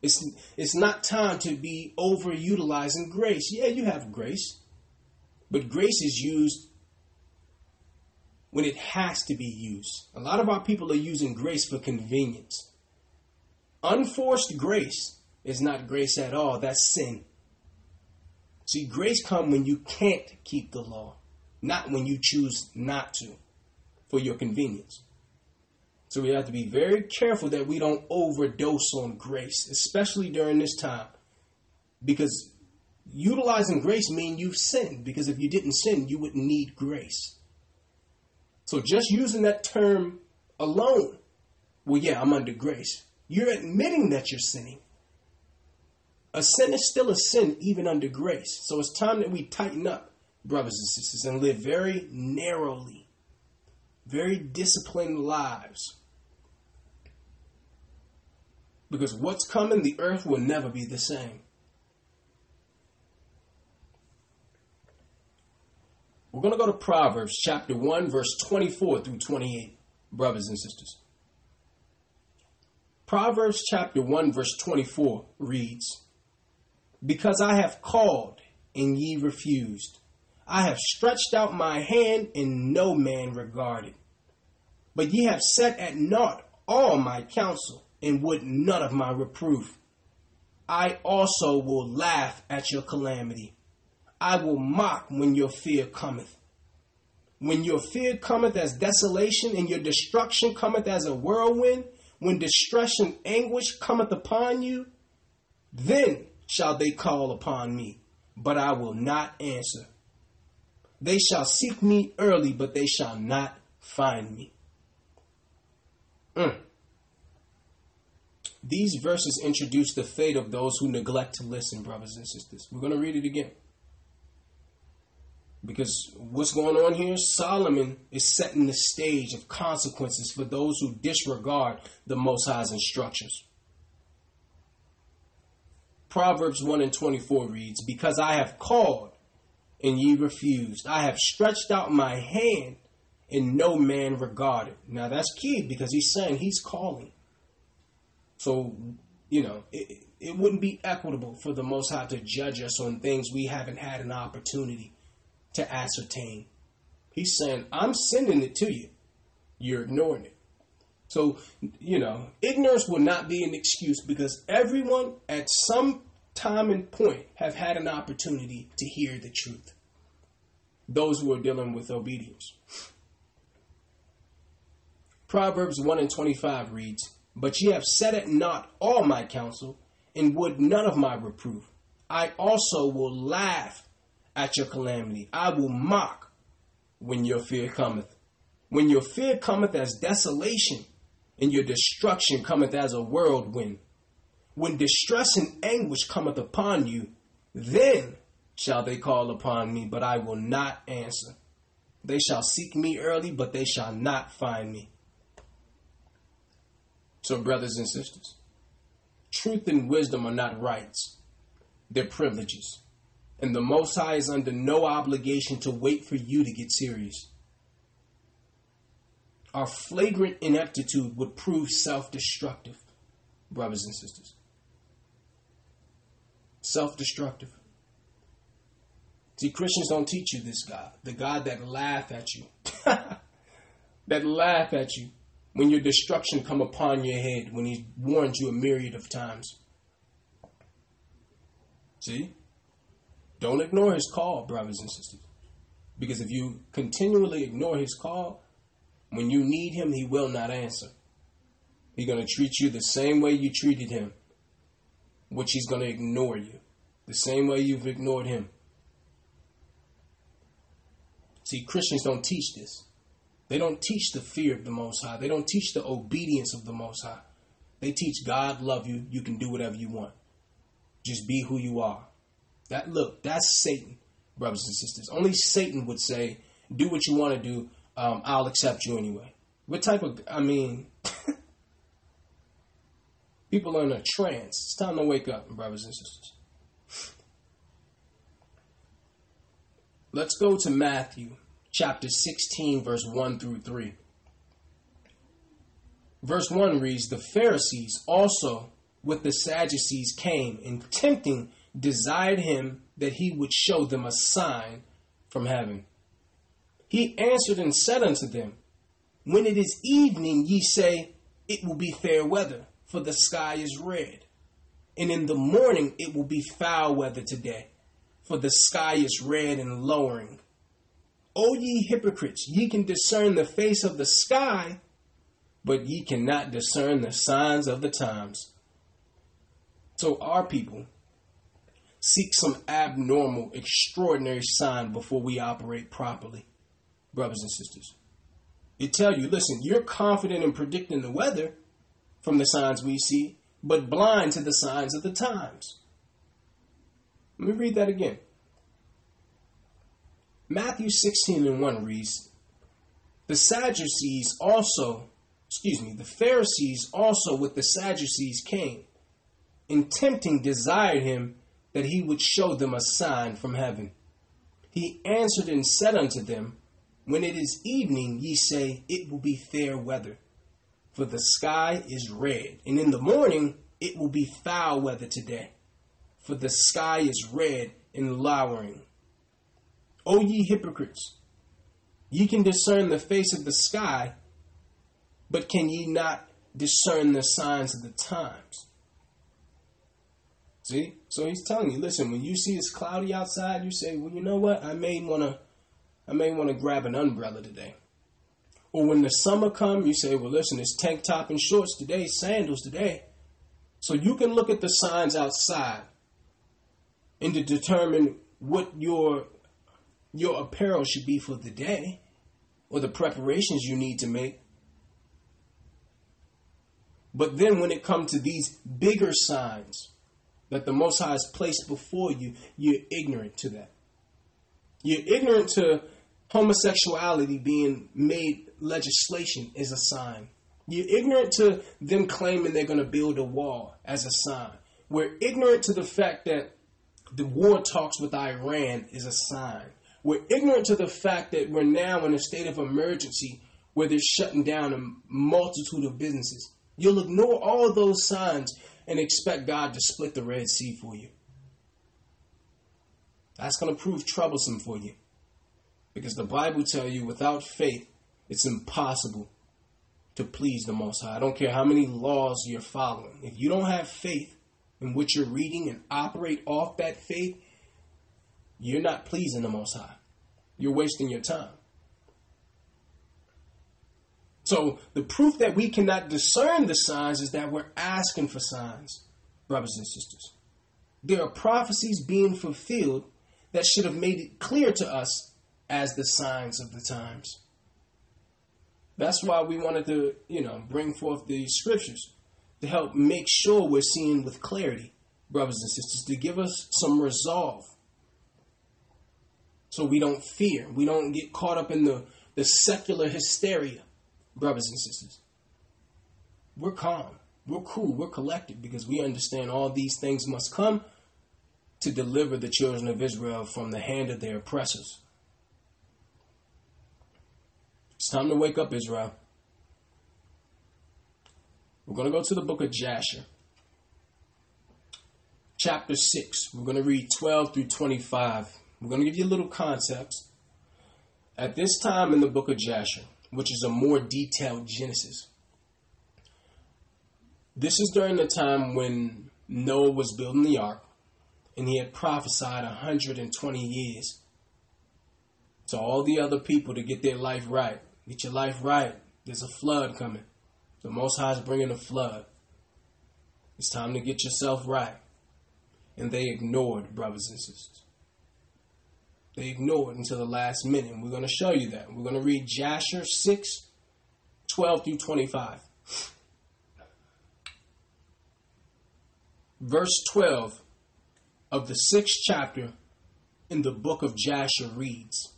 it's, it's not time to be overutilizing grace. Yeah, you have grace, but grace is used when it has to be used. A lot of our people are using grace for convenience. Unforced grace is not grace at all, that's sin. See, grace comes when you can't keep the law, not when you choose not to for your convenience. So we have to be very careful that we don't overdose on grace, especially during this time. Because utilizing grace means you've sinned. Because if you didn't sin, you wouldn't need grace. So just using that term alone, well, yeah, I'm under grace. You're admitting that you're sinning. A sin is still a sin, even under grace. So it's time that we tighten up, brothers and sisters, and live very narrowly, very disciplined lives Because what's coming, the earth will never be the same. We're going to go to Proverbs chapter 1, verse 24 through 28, brothers and sisters. Proverbs chapter 1, verse 24 reads, Because I have called and ye refused, I have stretched out my hand and no man regarded. But ye have set at naught all my counsel and would none of my reproof. I also will laugh at your calamity. I will mock when your fear cometh. When your fear cometh as desolation and your destruction cometh as a whirlwind, when distress and anguish cometh upon you, then shall they call upon me, but I will not answer. They shall seek me early, but they shall not find me. Mm. These verses introduce the fate of those who neglect to listen, brothers and sisters. We're going to read it again. Because what's going on here? Solomon is setting the stage of consequences for those who disregard the Most High's instructions. Proverbs 1 and 24 reads, Because I have called and ye refused, I have stretched out my hand and no man regarded. Now that's key because he's saying he's calling. So, you know, it, it wouldn't be equitable for the Most High to judge us on things we haven't had an opportunity to ascertain. He's saying, I'm sending it to you. You're ignoring it. So, you know, ignorance will not be an excuse because everyone at some time and point have had an opportunity to hear the truth. Those who are dealing with obedience. Proverbs 1 and 25 reads, But ye have set at naught all my counsel, and would none of my reproof. I also will laugh at your calamity. I will mock when your fear cometh. When your fear cometh as desolation, and your destruction cometh as a whirlwind. When distress and anguish cometh upon you, then shall they call upon me, but I will not answer. They shall seek me early, but they shall not find me. So, brothers and sisters, truth and wisdom are not rights, they're privileges. And the Most High is under no obligation to wait for you to get serious. Our flagrant ineptitude would prove self destructive, brothers and sisters. Self destructive. See, Christians don't teach you this God, the God that laugh at you, that laugh at you when your destruction come upon your head, when He warned you a myriad of times. See? Don't ignore his call, brothers and sisters. Because if you continually ignore his call, when you need him, he will not answer. He's going to treat you the same way you treated him, which he's going to ignore you. The same way you've ignored him. See, Christians don't teach this. They don't teach the fear of the Most High. They don't teach the obedience of the Most High. They teach God love you. You can do whatever you want. Just be who you are. That look, that's Satan, brothers and sisters. Only Satan would say, "Do what you want to do. Um, I'll accept you anyway." What type of? I mean, people are in a trance. It's time to wake up, brothers and sisters. Let's go to Matthew chapter 16, verse 1 through 3. Verse 1 reads The Pharisees also with the Sadducees came, and tempting desired him that he would show them a sign from heaven. He answered and said unto them, When it is evening, ye say, It will be fair weather, for the sky is red. And in the morning, it will be foul weather today, for the sky is red and lowering. O ye hypocrites, ye can discern the face of the sky, but ye cannot discern the signs of the times. So our people seek some abnormal, extraordinary sign before we operate properly, brothers and sisters. It tell you, listen, you're confident in predicting the weather from the signs we see, but blind to the signs of the times. Let me read that again. Matthew 16 and 1 reads, The Sadducees also excuse me, the Pharisees also with the Sadducees came, and tempting desired him that he would show them a sign from heaven. He answered and said unto them, When it is evening, ye say, It will be fair weather, for the sky is red, and in the morning it will be foul weather today, for the sky is red and lowering. O ye hypocrites, ye can discern the face of the sky, but can ye not discern the signs of the times? See? So he's telling you, listen, when you see it's cloudy outside, you say, well, you know what? I may want to I may want to grab an umbrella today. Or when the summer come, you say, well, listen, it's tank top and shorts today, sandals today. So you can look at the signs outside and to determine what your your apparel should be for the day or the preparations you need to make. But then when it comes to these bigger signs that the Most High has placed before you, you're ignorant to that. You're ignorant to homosexuality being made legislation is a sign. You're ignorant to them claiming they're going to build a wall as a sign. We're ignorant to the fact that the war talks with Iran is a sign. We're ignorant to the fact that we're now in a state of emergency where they're shutting down a multitude of businesses. You'll ignore all those signs and expect God to split the Red Sea for you. That's going to prove troublesome for you. Because the Bible tells you without faith, it's impossible to please the Most High. I don't care how many laws you're following. If you don't have faith in what you're reading and operate off that faith, you're not pleasing the Most High. You're wasting your time. So the proof that we cannot discern the signs is that we're asking for signs, brothers and sisters. There are prophecies being fulfilled that should have made it clear to us as the signs of the times. That's why we wanted to, you know, bring forth the scriptures to help make sure we're seeing with clarity, brothers and sisters, to give us some resolve. So we don't fear. We don't get caught up in the, the secular hysteria, brothers and sisters. We're calm. We're cool. We're collected because we understand all these things must come to deliver the children of Israel from the hand of their oppressors. It's time to wake up, Israel. We're going to go to the book of Jasher, chapter 6. We're going to read 12 through 25. We're going to give you a little context. At this time in the book of Jasher, which is a more detailed Genesis, this is during the time when Noah was building the ark and he had prophesied 120 years to all the other people to get their life right. Get your life right. There's a flood coming. The Most High is bringing a flood. It's time to get yourself right. And they ignored, brothers and sisters. They ignored until the last minute. And we're going to show you that. We're going to read Jasher 6, 12 through 25. Verse 12 of the sixth chapter in the book of Jasher reads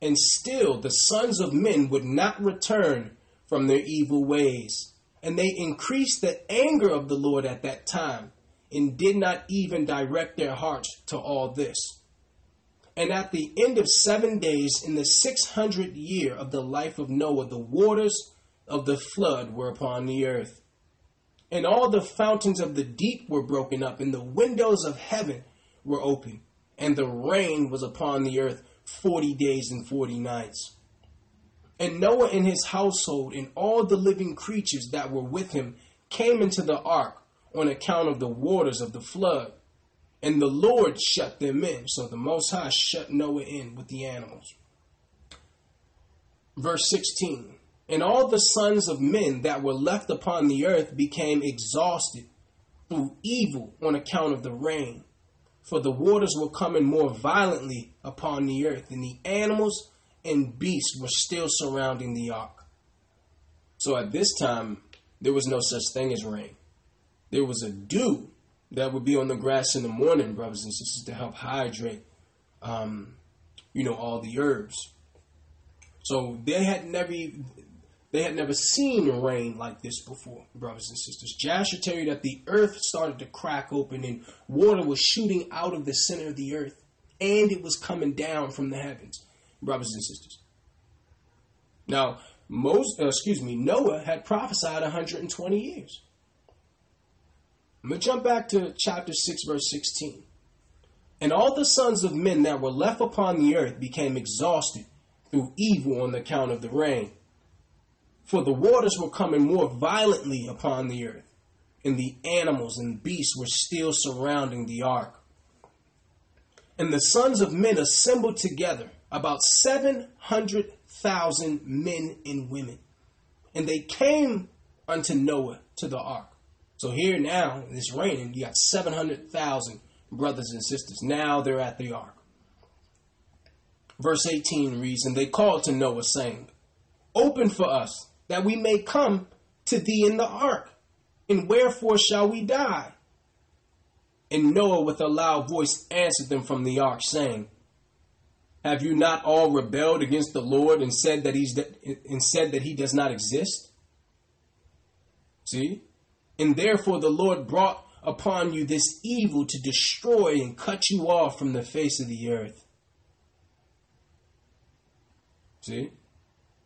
and still the sons of men would not return from their evil ways. And they increased the anger of the Lord at that time, and did not even direct their hearts to all this. And at the end of seven days, in the six hundredth year of the life of Noah, the waters of the flood were upon the earth. And all the fountains of the deep were broken up, and the windows of heaven were open, and the rain was upon the earth 40 days and 40 nights. And Noah and his household and all the living creatures that were with him came into the ark on account of the waters of the flood. And the Lord shut them in. So the Most High shut Noah in with the animals. Verse 16 And all the sons of men that were left upon the earth became exhausted through evil on account of the rain for the waters were coming more violently upon the earth, and the animals and beasts were still surrounding the ark. So at this time, there was no such thing as rain. There was a dew that would be on the grass in the morning, brothers and sisters, to help hydrate, um, you know, all the herbs. So they had never, They had never seen rain like this before, brothers and sisters. Tell you that the earth started to crack open and water was shooting out of the center of the earth, and it was coming down from the heavens, brothers and sisters. Now, Moses, uh, excuse me, Noah had prophesied 120 years. I'm going to jump back to chapter 6, verse 16. And all the sons of men that were left upon the earth became exhausted through evil on account of the rain. For the waters were coming more violently upon the earth, and the animals and beasts were still surrounding the ark. And the sons of men assembled together, about 700,000 men and women. And they came unto Noah to the ark. So here now, it's raining, you got 700,000 brothers and sisters. Now they're at the ark. Verse 18 reads, And they called to Noah, saying, Open for us, that we may come to thee in the ark. And wherefore shall we die? And Noah with a loud voice answered them from the ark, saying, Have you not all rebelled against the Lord and said that he's and said that he does not exist? See? And therefore the Lord brought upon you this evil to destroy and cut you off from the face of the earth. See?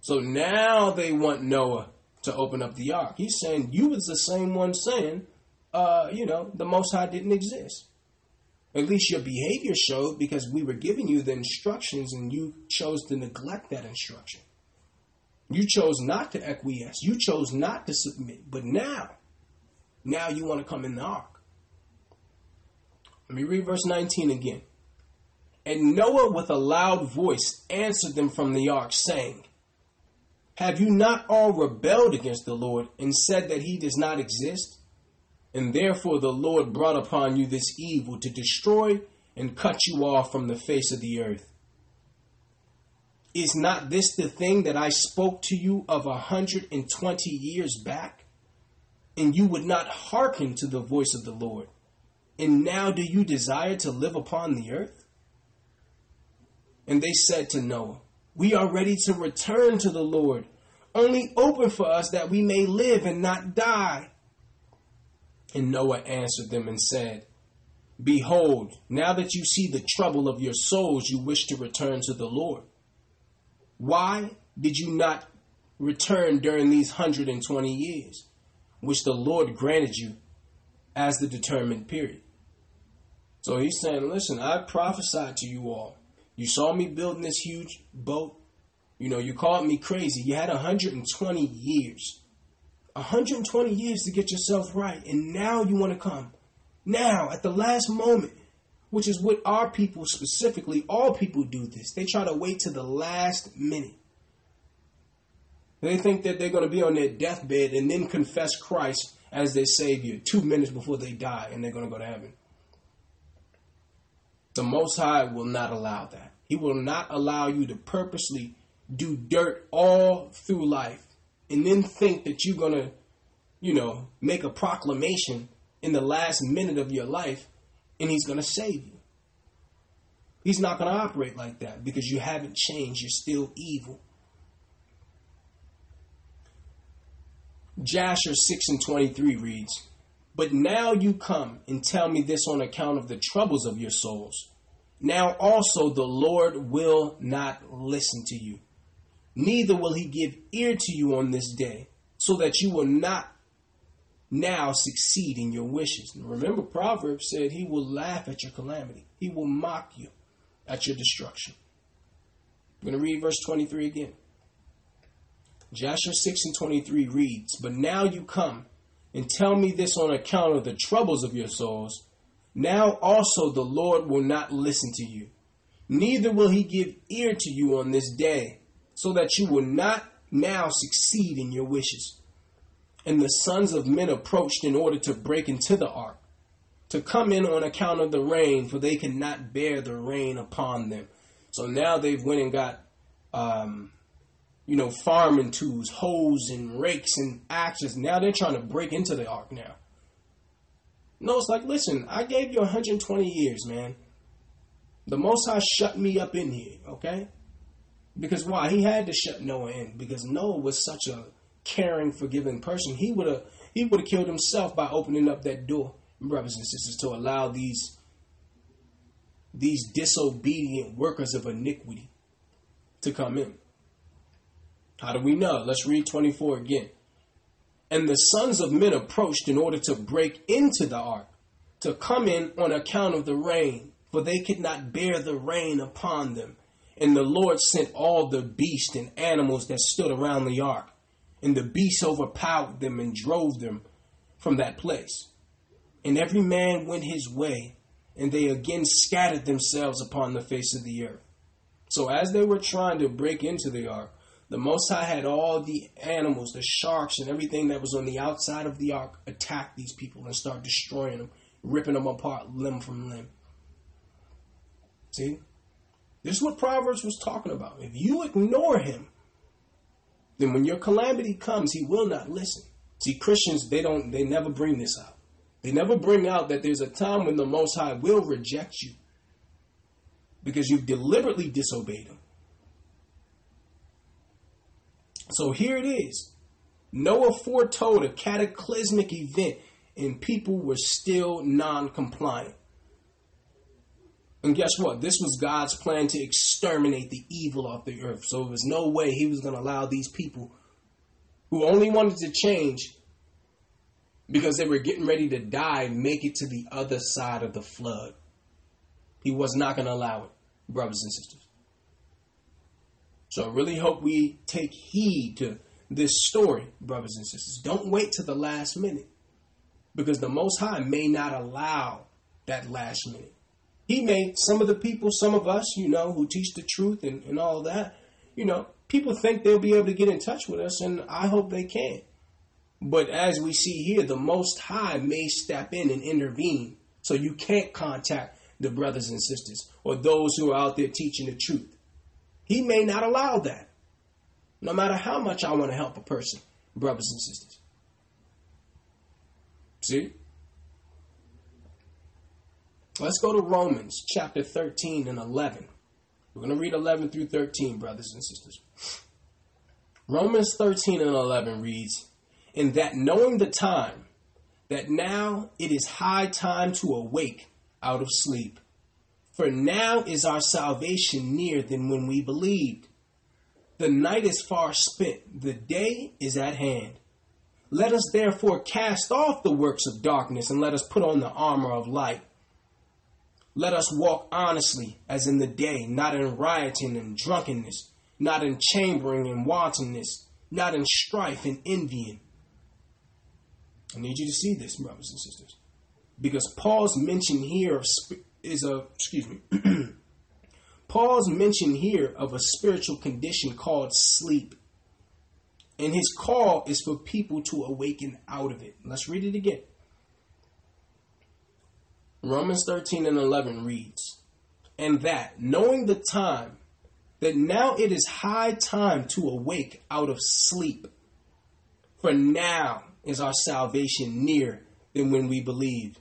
So now they want Noah to open up the ark. He's saying you was the same one saying, uh, you know, the Most High didn't exist. At least your behavior showed because we were giving you the instructions and you chose to neglect that instruction. You chose not to acquiesce. You chose not to submit. But now, now you want to come in the ark. Let me read verse 19 again. And Noah with a loud voice answered them from the ark, saying, Have you not all rebelled against the Lord and said that he does not exist? And therefore the Lord brought upon you this evil to destroy and cut you off from the face of the earth. Is not this the thing that I spoke to you of a hundred and twenty years back? And you would not hearken to the voice of the Lord. And now do you desire to live upon the earth? And they said to Noah, We are ready to return to the Lord. Only open for us that we may live and not die. And Noah answered them and said, Behold, now that you see the trouble of your souls, you wish to return to the Lord. Why did you not return during these 120 years, which the Lord granted you as the determined period? So he's saying, Listen, I prophesied to you all you saw me building this huge boat. You know, you called me crazy. You had 120 years. 120 years to get yourself right. And now you want to come. Now, at the last moment, which is what our people specifically, all people do this. They try to wait to the last minute. They think that they're going to be on their deathbed and then confess Christ as their Savior two minutes before they die and they're going to go to heaven. The Most High will not allow that. He will not allow you to purposely do dirt all through life and then think that you're going to, you know, make a proclamation in the last minute of your life and He's going to save you. He's not going to operate like that because you haven't changed. You're still evil. Jasher 6 and 23 reads, but now you come and tell me this on account of the troubles of your souls. Now also the Lord will not listen to you, neither will he give ear to you on this day, so that you will not now succeed in your wishes. And remember, Proverbs said he will laugh at your calamity, he will mock you at your destruction. I'm going to read verse 23 again. Jasher 6 and 23 reads, But now you come and tell me this on account of the troubles of your souls. Now also the Lord will not listen to you, neither will he give ear to you on this day, so that you will not now succeed in your wishes. And the sons of men approached in order to break into the ark, to come in on account of the rain, for they could not bear the rain upon them. So now they've went and got um, you know, farming tools, hoes and rakes and axes. Now they're trying to break into the ark now. No, it's like, listen, I gave you 120 years, man. The Most High shut me up in here, okay? Because why? He had to shut Noah in because Noah was such a caring, forgiving person. He would have he would have killed himself by opening up that door, brothers and sisters, to allow these these disobedient workers of iniquity to come in. How do we know? Let's read 24 again. And the sons of men approached in order to break into the ark, to come in on account of the rain, for they could not bear the rain upon them. And the Lord sent all the beasts and animals that stood around the ark, and the beasts overpowered them and drove them from that place. And every man went his way, and they again scattered themselves upon the face of the earth. So as they were trying to break into the ark, the Most High had all the animals, the sharks, and everything that was on the outside of the ark attack these people and start destroying them, ripping them apart limb from limb. See? This is what Proverbs was talking about. If you ignore him, then when your calamity comes, he will not listen. See, Christians, they don't they never bring this out. They never bring out that there's a time when the Most High will reject you because you've deliberately disobeyed him. So here it is. Noah foretold a cataclysmic event, and people were still non compliant. And guess what? This was God's plan to exterminate the evil off the earth. So there was no way he was going to allow these people who only wanted to change because they were getting ready to die make it to the other side of the flood. He was not going to allow it, brothers and sisters. So I really hope we take heed to this story, brothers and sisters. Don't wait to the last minute because the Most High may not allow that last minute. He may, some of the people, some of us, you know, who teach the truth and, and all that, you know, people think they'll be able to get in touch with us, and I hope they can. But as we see here, the Most High may step in and intervene so you can't contact the brothers and sisters or those who are out there teaching the truth. He may not allow that. No matter how much I want to help a person, brothers and sisters. See? Let's go to Romans chapter 13 and 11. We're going to read 11 through 13, brothers and sisters. Romans 13 and 11 reads, In that knowing the time, that now it is high time to awake out of sleep. For now is our salvation nearer than when we believed. The night is far spent, the day is at hand. Let us therefore cast off the works of darkness and let us put on the armor of light. Let us walk honestly as in the day, not in rioting and drunkenness, not in chambering and wantonness, not in strife and envying. I need you to see this, brothers and sisters, because Paul's mention here of is a excuse me. Paul's mention here of a spiritual condition called sleep. And his call is for people to awaken out of it. Let's read it again. Romans 13 and 11 reads, And that, knowing the time, that now it is high time to awake out of sleep. For now is our salvation nearer than when we believed.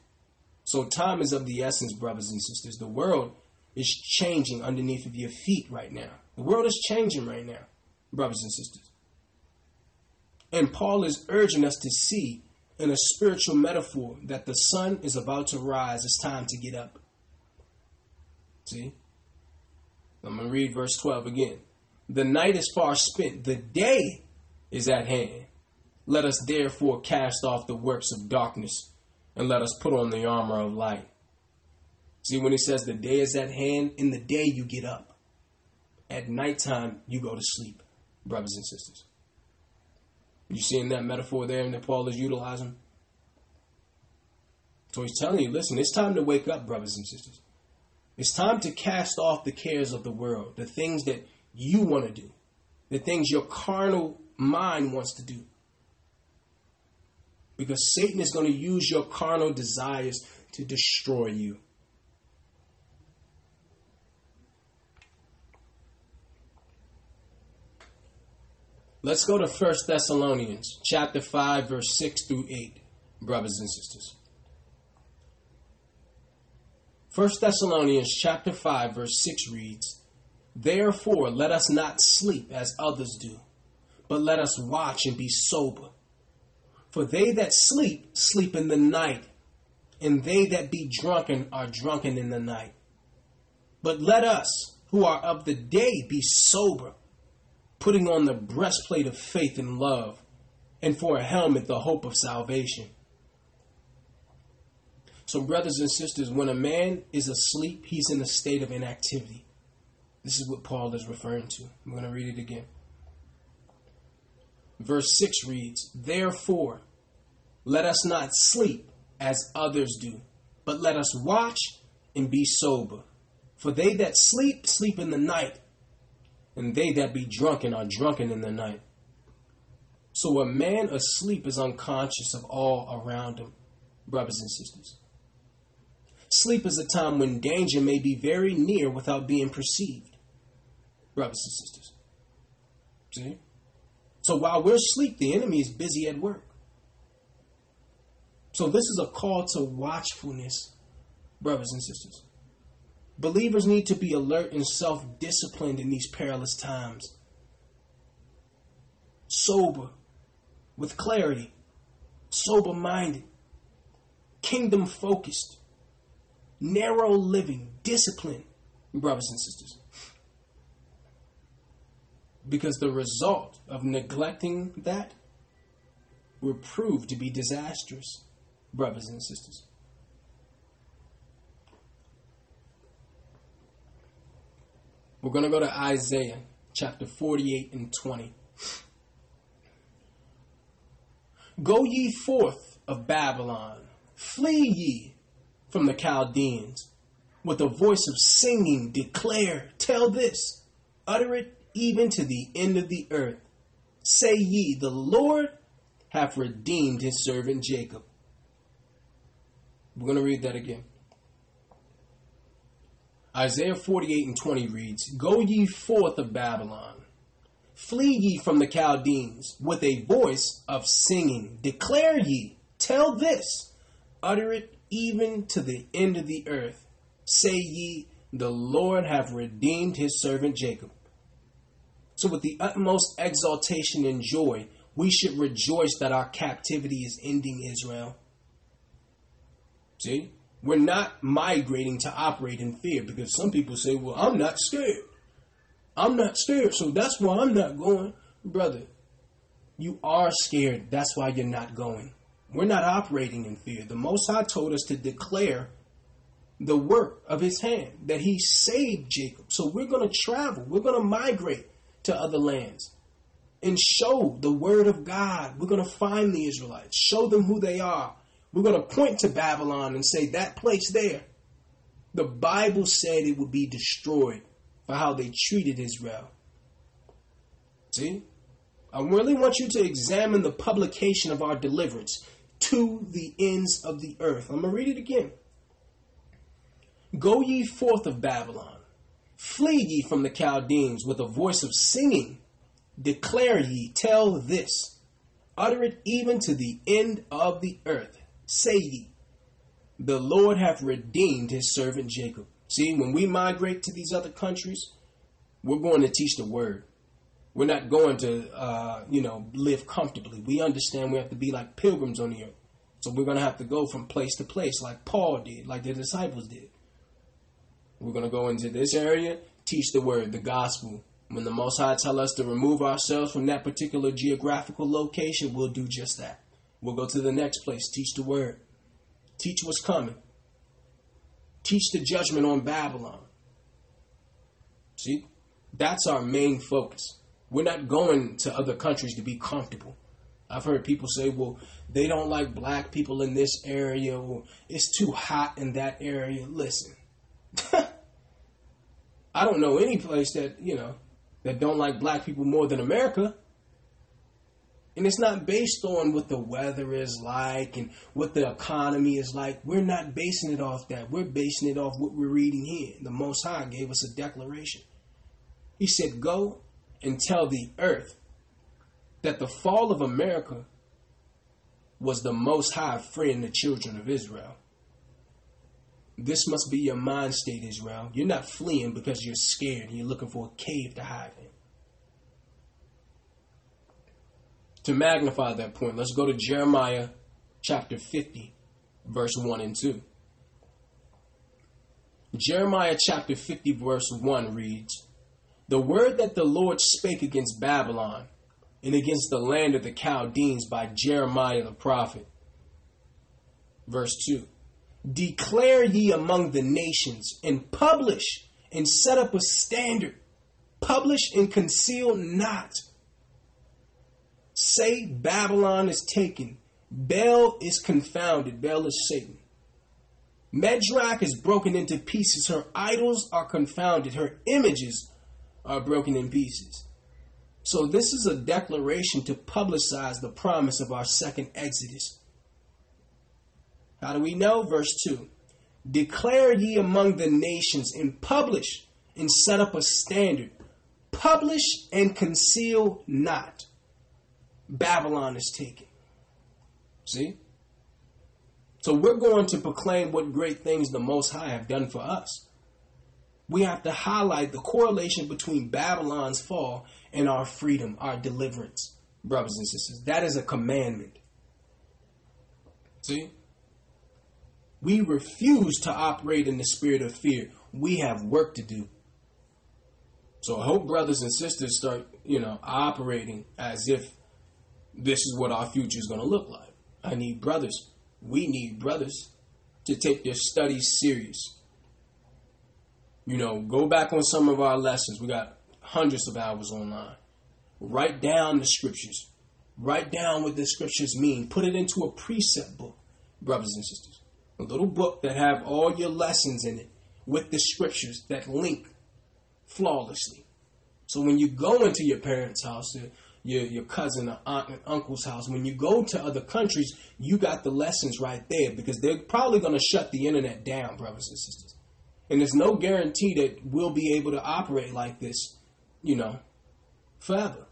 So time is of the essence, brothers and sisters. The world is changing underneath of your feet right now. The world is changing right now, brothers and sisters. And Paul is urging us to see in a spiritual metaphor that the sun is about to rise. It's time to get up. See? I'm going to read verse 12 again. The night is far spent, the day is at hand. Let us therefore cast off the works of darkness and let us put on the armor of light. See, when he says the day is at hand, in the day you get up. At nighttime, you go to sleep, brothers and sisters. You seeing that metaphor there that Paul is utilizing? So he's telling you, listen, it's time to wake up, brothers and sisters. It's time to cast off the cares of the world, the things that you want to do, the things your carnal mind wants to do because Satan is going to use your carnal desires to destroy you. Let's go to 1 Thessalonians chapter 5 verse 6 through 8, brothers and sisters. 1 Thessalonians chapter 5 verse 6 reads, Therefore, let us not sleep as others do, but let us watch and be sober. For they that sleep, sleep in the night, and they that be drunken are drunken in the night. But let us, who are of the day, be sober, putting on the breastplate of faith and love, and for a helmet the hope of salvation. So, brothers and sisters, when a man is asleep, he's in a state of inactivity. This is what Paul is referring to. I'm going to read it again. Verse 6 reads, Therefore, let us not sleep as others do, but let us watch and be sober. For they that sleep, sleep in the night, and they that be drunken are drunken in the night. So a man asleep is unconscious of all around him, brothers and sisters. Sleep is a time when danger may be very near without being perceived brothers and sisters. See? So while we're asleep, the enemy is busy at work. So this is a call to watchfulness, brothers and sisters. Believers need to be alert and self disciplined in these perilous times. Sober, with clarity, sober minded, kingdom focused, narrow living, discipline, brothers and sisters because the result of neglecting that will prove to be disastrous, brothers and sisters. We're going to go to Isaiah chapter 48 and 20. Go ye forth of Babylon, flee ye from the Chaldeans. With a voice of singing, declare, tell this, utter it even to the end of the earth. Say ye, the Lord hath redeemed his servant Jacob. We're going to read that again. Isaiah 48 and 20 reads Go ye forth of Babylon, flee ye from the Chaldeans, with a voice of singing. Declare ye, tell this, utter it even to the end of the earth. Say ye, The Lord hath redeemed his servant Jacob. So, with the utmost exaltation and joy, we should rejoice that our captivity is ending, Israel. See? We're not migrating to operate in fear because some people say, well, I'm not scared. I'm not scared, so that's why I'm not going. Brother, you are scared. That's why you're not going. We're not operating in fear. The Most High told us to declare the work of his hand, that he saved Jacob. So we're going to travel, we're going to migrate to other lands and show the word of God. We're going to find the Israelites, show them who they are. We're going to point to Babylon and say, that place there. The Bible said it would be destroyed for how they treated Israel. See? I really want you to examine the publication of our deliverance to the ends of the earth. I'm going to read it again. Go ye forth of Babylon Flee ye from the Chaldeans with a voice of singing. Declare ye, tell this. Utter it even to the end of the earth. Say ye, the Lord hath redeemed his servant Jacob. See, when we migrate to these other countries, we're going to teach the word. We're not going to, uh, you know, live comfortably. We understand we have to be like pilgrims on the earth. So we're going to have to go from place to place like Paul did, like the disciples did. We're going to go into this area, teach the word, the gospel. When the Most High tell us to remove ourselves from that particular geographical location, we'll do just that. We'll go to the next place, teach the word, teach what's coming, teach the judgment on Babylon. See, that's our main focus. We're not going to other countries to be comfortable. I've heard people say, well, they don't like black people in this area, or it's too hot in that area. Listen, I don't know any place that, you know, that don't like black people more than America. And it's not based on what the weather is like and what the economy is like. We're not basing it off that. We're basing it off what we're reading here. The Most High gave us a declaration. He said, Go and tell the earth that the fall of America was the Most High freeing the children of Israel. This must be your mind state, Israel. You're not fleeing because you're scared and you're looking for a cave to hide in. To magnify that point, let's go to Jeremiah chapter 50, verse 1 and 2. Jeremiah chapter 50, verse 1 reads The word that the Lord spake against Babylon and against the land of the Chaldeans by Jeremiah the prophet. Verse 2 Declare ye among the nations, and publish and set up a standard. Publish and conceal not. Say Babylon is taken. Bel is confounded. Bel is Satan. Merodach is broken into pieces. Her idols are confounded. Her images are broken in pieces. So, this is a declaration to publicize the promise of our second Exodus. How do we know? Verse 2 Declare ye among the nations and publish and set up a standard. Publish and conceal not. Babylon is taken. See? So we're going to proclaim what great things the Most High have done for us. We have to highlight the correlation between Babylon's fall and our freedom, our deliverance, brothers and sisters. That is a commandment. See? We refuse to operate in the spirit of fear. We have work to do. So I hope brothers and sisters start, you know, operating as if this is what our future is going to look like. I need brothers we need brothers to take their studies serious. You know, go back on some of our lessons. We got hundreds of hours online. Write down the scriptures. Write down what the scriptures mean. Put it into a precept book, brothers and sisters. A little book that have all your lessons in it with the scriptures that link flawlessly. So when you go into your parents' house, your, your cousin or aunt and uncle's house. When you go to other countries, you got the lessons right there because they're probably going to shut the internet down, brothers and sisters. And there's no guarantee that we'll be able to operate like this, you know, forever.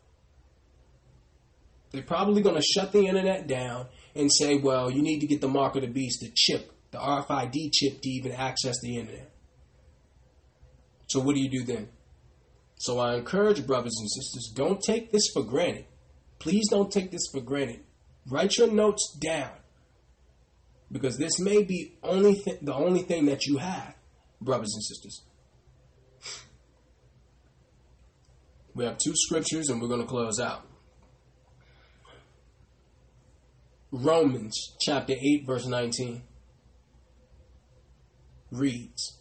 They're probably going to shut the internet down and say, well, you need to get the mark of the beast, the chip, the RFID chip to even access the internet. So what do you do then? So I encourage brothers and sisters, don't take this for granted. Please don't take this for granted. Write your notes down. Because this may be only th- the only thing that you have, brothers and sisters. We have two scriptures and we're going to close out. Romans chapter 8, verse 19 reads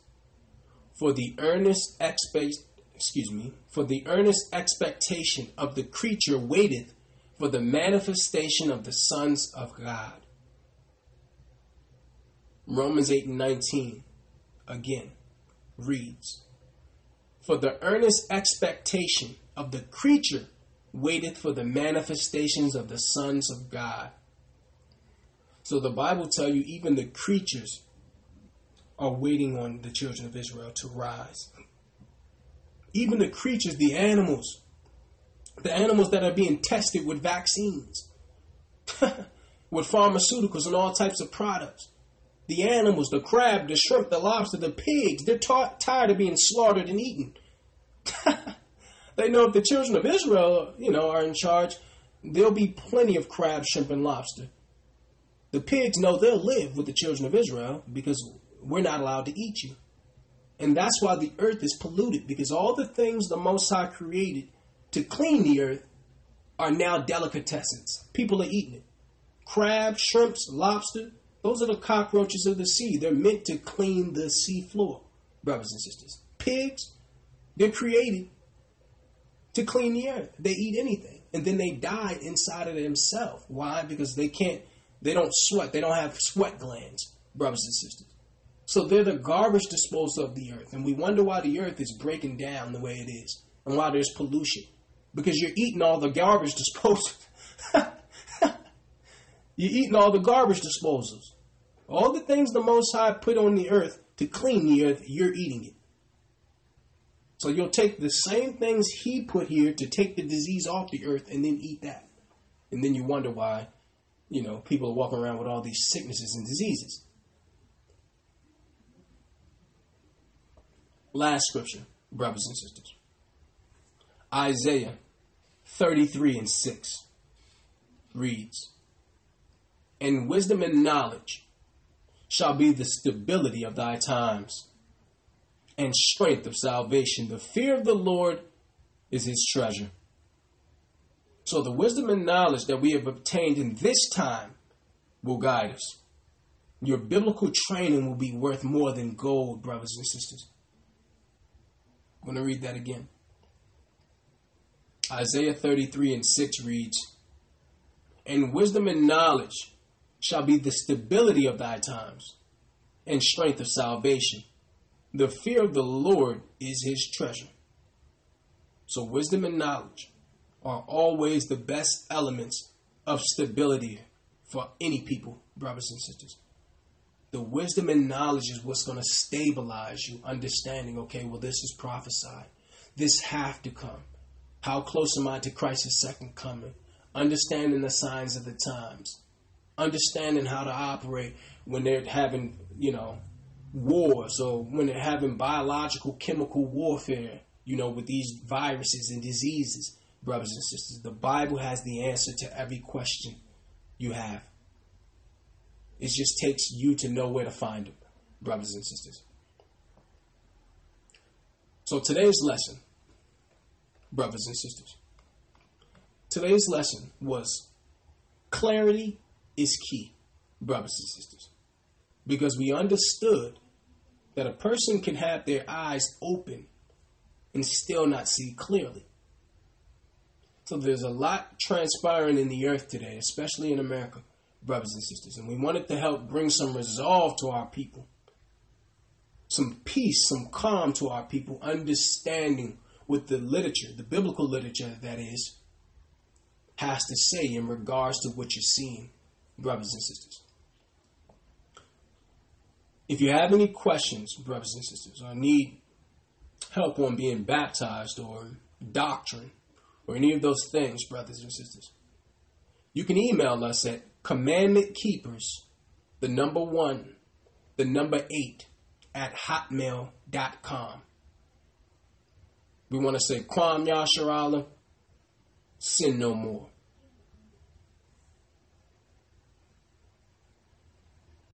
For the earnest expectation excuse me, for the earnest expectation of the creature waiteth for the manifestation of the sons of God. Romans 8 and 19 again reads, For the earnest expectation of the creature waiteth for the manifestations of the sons of God. So the Bible tell you even the creatures are waiting on the children of Israel to rise even the creatures, the animals, the animals that are being tested with vaccines, with pharmaceuticals and all types of products. The animals, the crab, the shrimp, the lobster, the pigs, they're tired of being slaughtered and eaten. they know if the children of Israel, you know, are in charge, there'll be plenty of crab, shrimp, and lobster. The pigs know they'll live with the children of Israel because we're not allowed to eat you. And that's why the earth is polluted, because all the things the Most High created to clean the earth are now delicatessens. People are eating it. Crab, shrimps, lobster, those are the cockroaches of the sea. They're meant to clean the sea floor, brothers and sisters. Pigs, they're created to clean the earth. They eat anything. And then they die inside of themselves. Why? Because they can't, they don't sweat. They don't have sweat glands, brothers and sisters. So they're the garbage disposal of the earth. And we wonder why the earth is breaking down the way it is and why there's pollution. Because you're eating all the garbage disposals. you're eating all the garbage disposals. All the things the Most High put on the earth to clean the earth, you're eating it. So you'll take the same things He put here to take the disease off the earth and then eat that. And then you wonder why, you know, people are walking around with all these sicknesses and diseases. Last scripture, brothers and sisters. Isaiah 33 and 6 reads, And wisdom and knowledge shall be the stability of thy times, and strength of salvation. The fear of the Lord is his treasure. So the wisdom and knowledge that we have obtained in this time will guide us. Your biblical training will be worth more than gold, brothers and sisters. I'm going to read that again. Isaiah 33 and 6 reads, And wisdom and knowledge shall be the stability of thy times, and strength of salvation. The fear of the Lord is his treasure. So, wisdom and knowledge are always the best elements of stability for any people, brothers and sisters. The wisdom and knowledge is what's going to stabilize you, understanding, okay, well, this is prophesied. This have to come. How close am I to Christ's second coming? Understanding the signs of the times. Understanding how to operate when they're having, you know, wars or when they're having biological, chemical warfare, you know, with these viruses and diseases brothers and sisters. The Bible has the answer to every question you have. It just takes you to know where to find them, brothers and sisters. So today's lesson, brothers and sisters, today's lesson was clarity is key, brothers and sisters, because we understood that a person can have their eyes open and still not see clearly. So there's a lot transpiring in the earth today, especially in America, brothers and sisters. And we wanted to help bring some resolve to our people, some peace, some calm to our people, understanding what the literature, the biblical literature that is, has to say in regards to what you're seeing, brothers and sisters. If you have any questions, brothers and sisters, or need help on being baptized or doctrine, or any of those things, brothers and sisters, you can email us at commandment keepers, the number one, the number eight, at hotmail.com. We want to say, Kwam Yasharala, sin no more.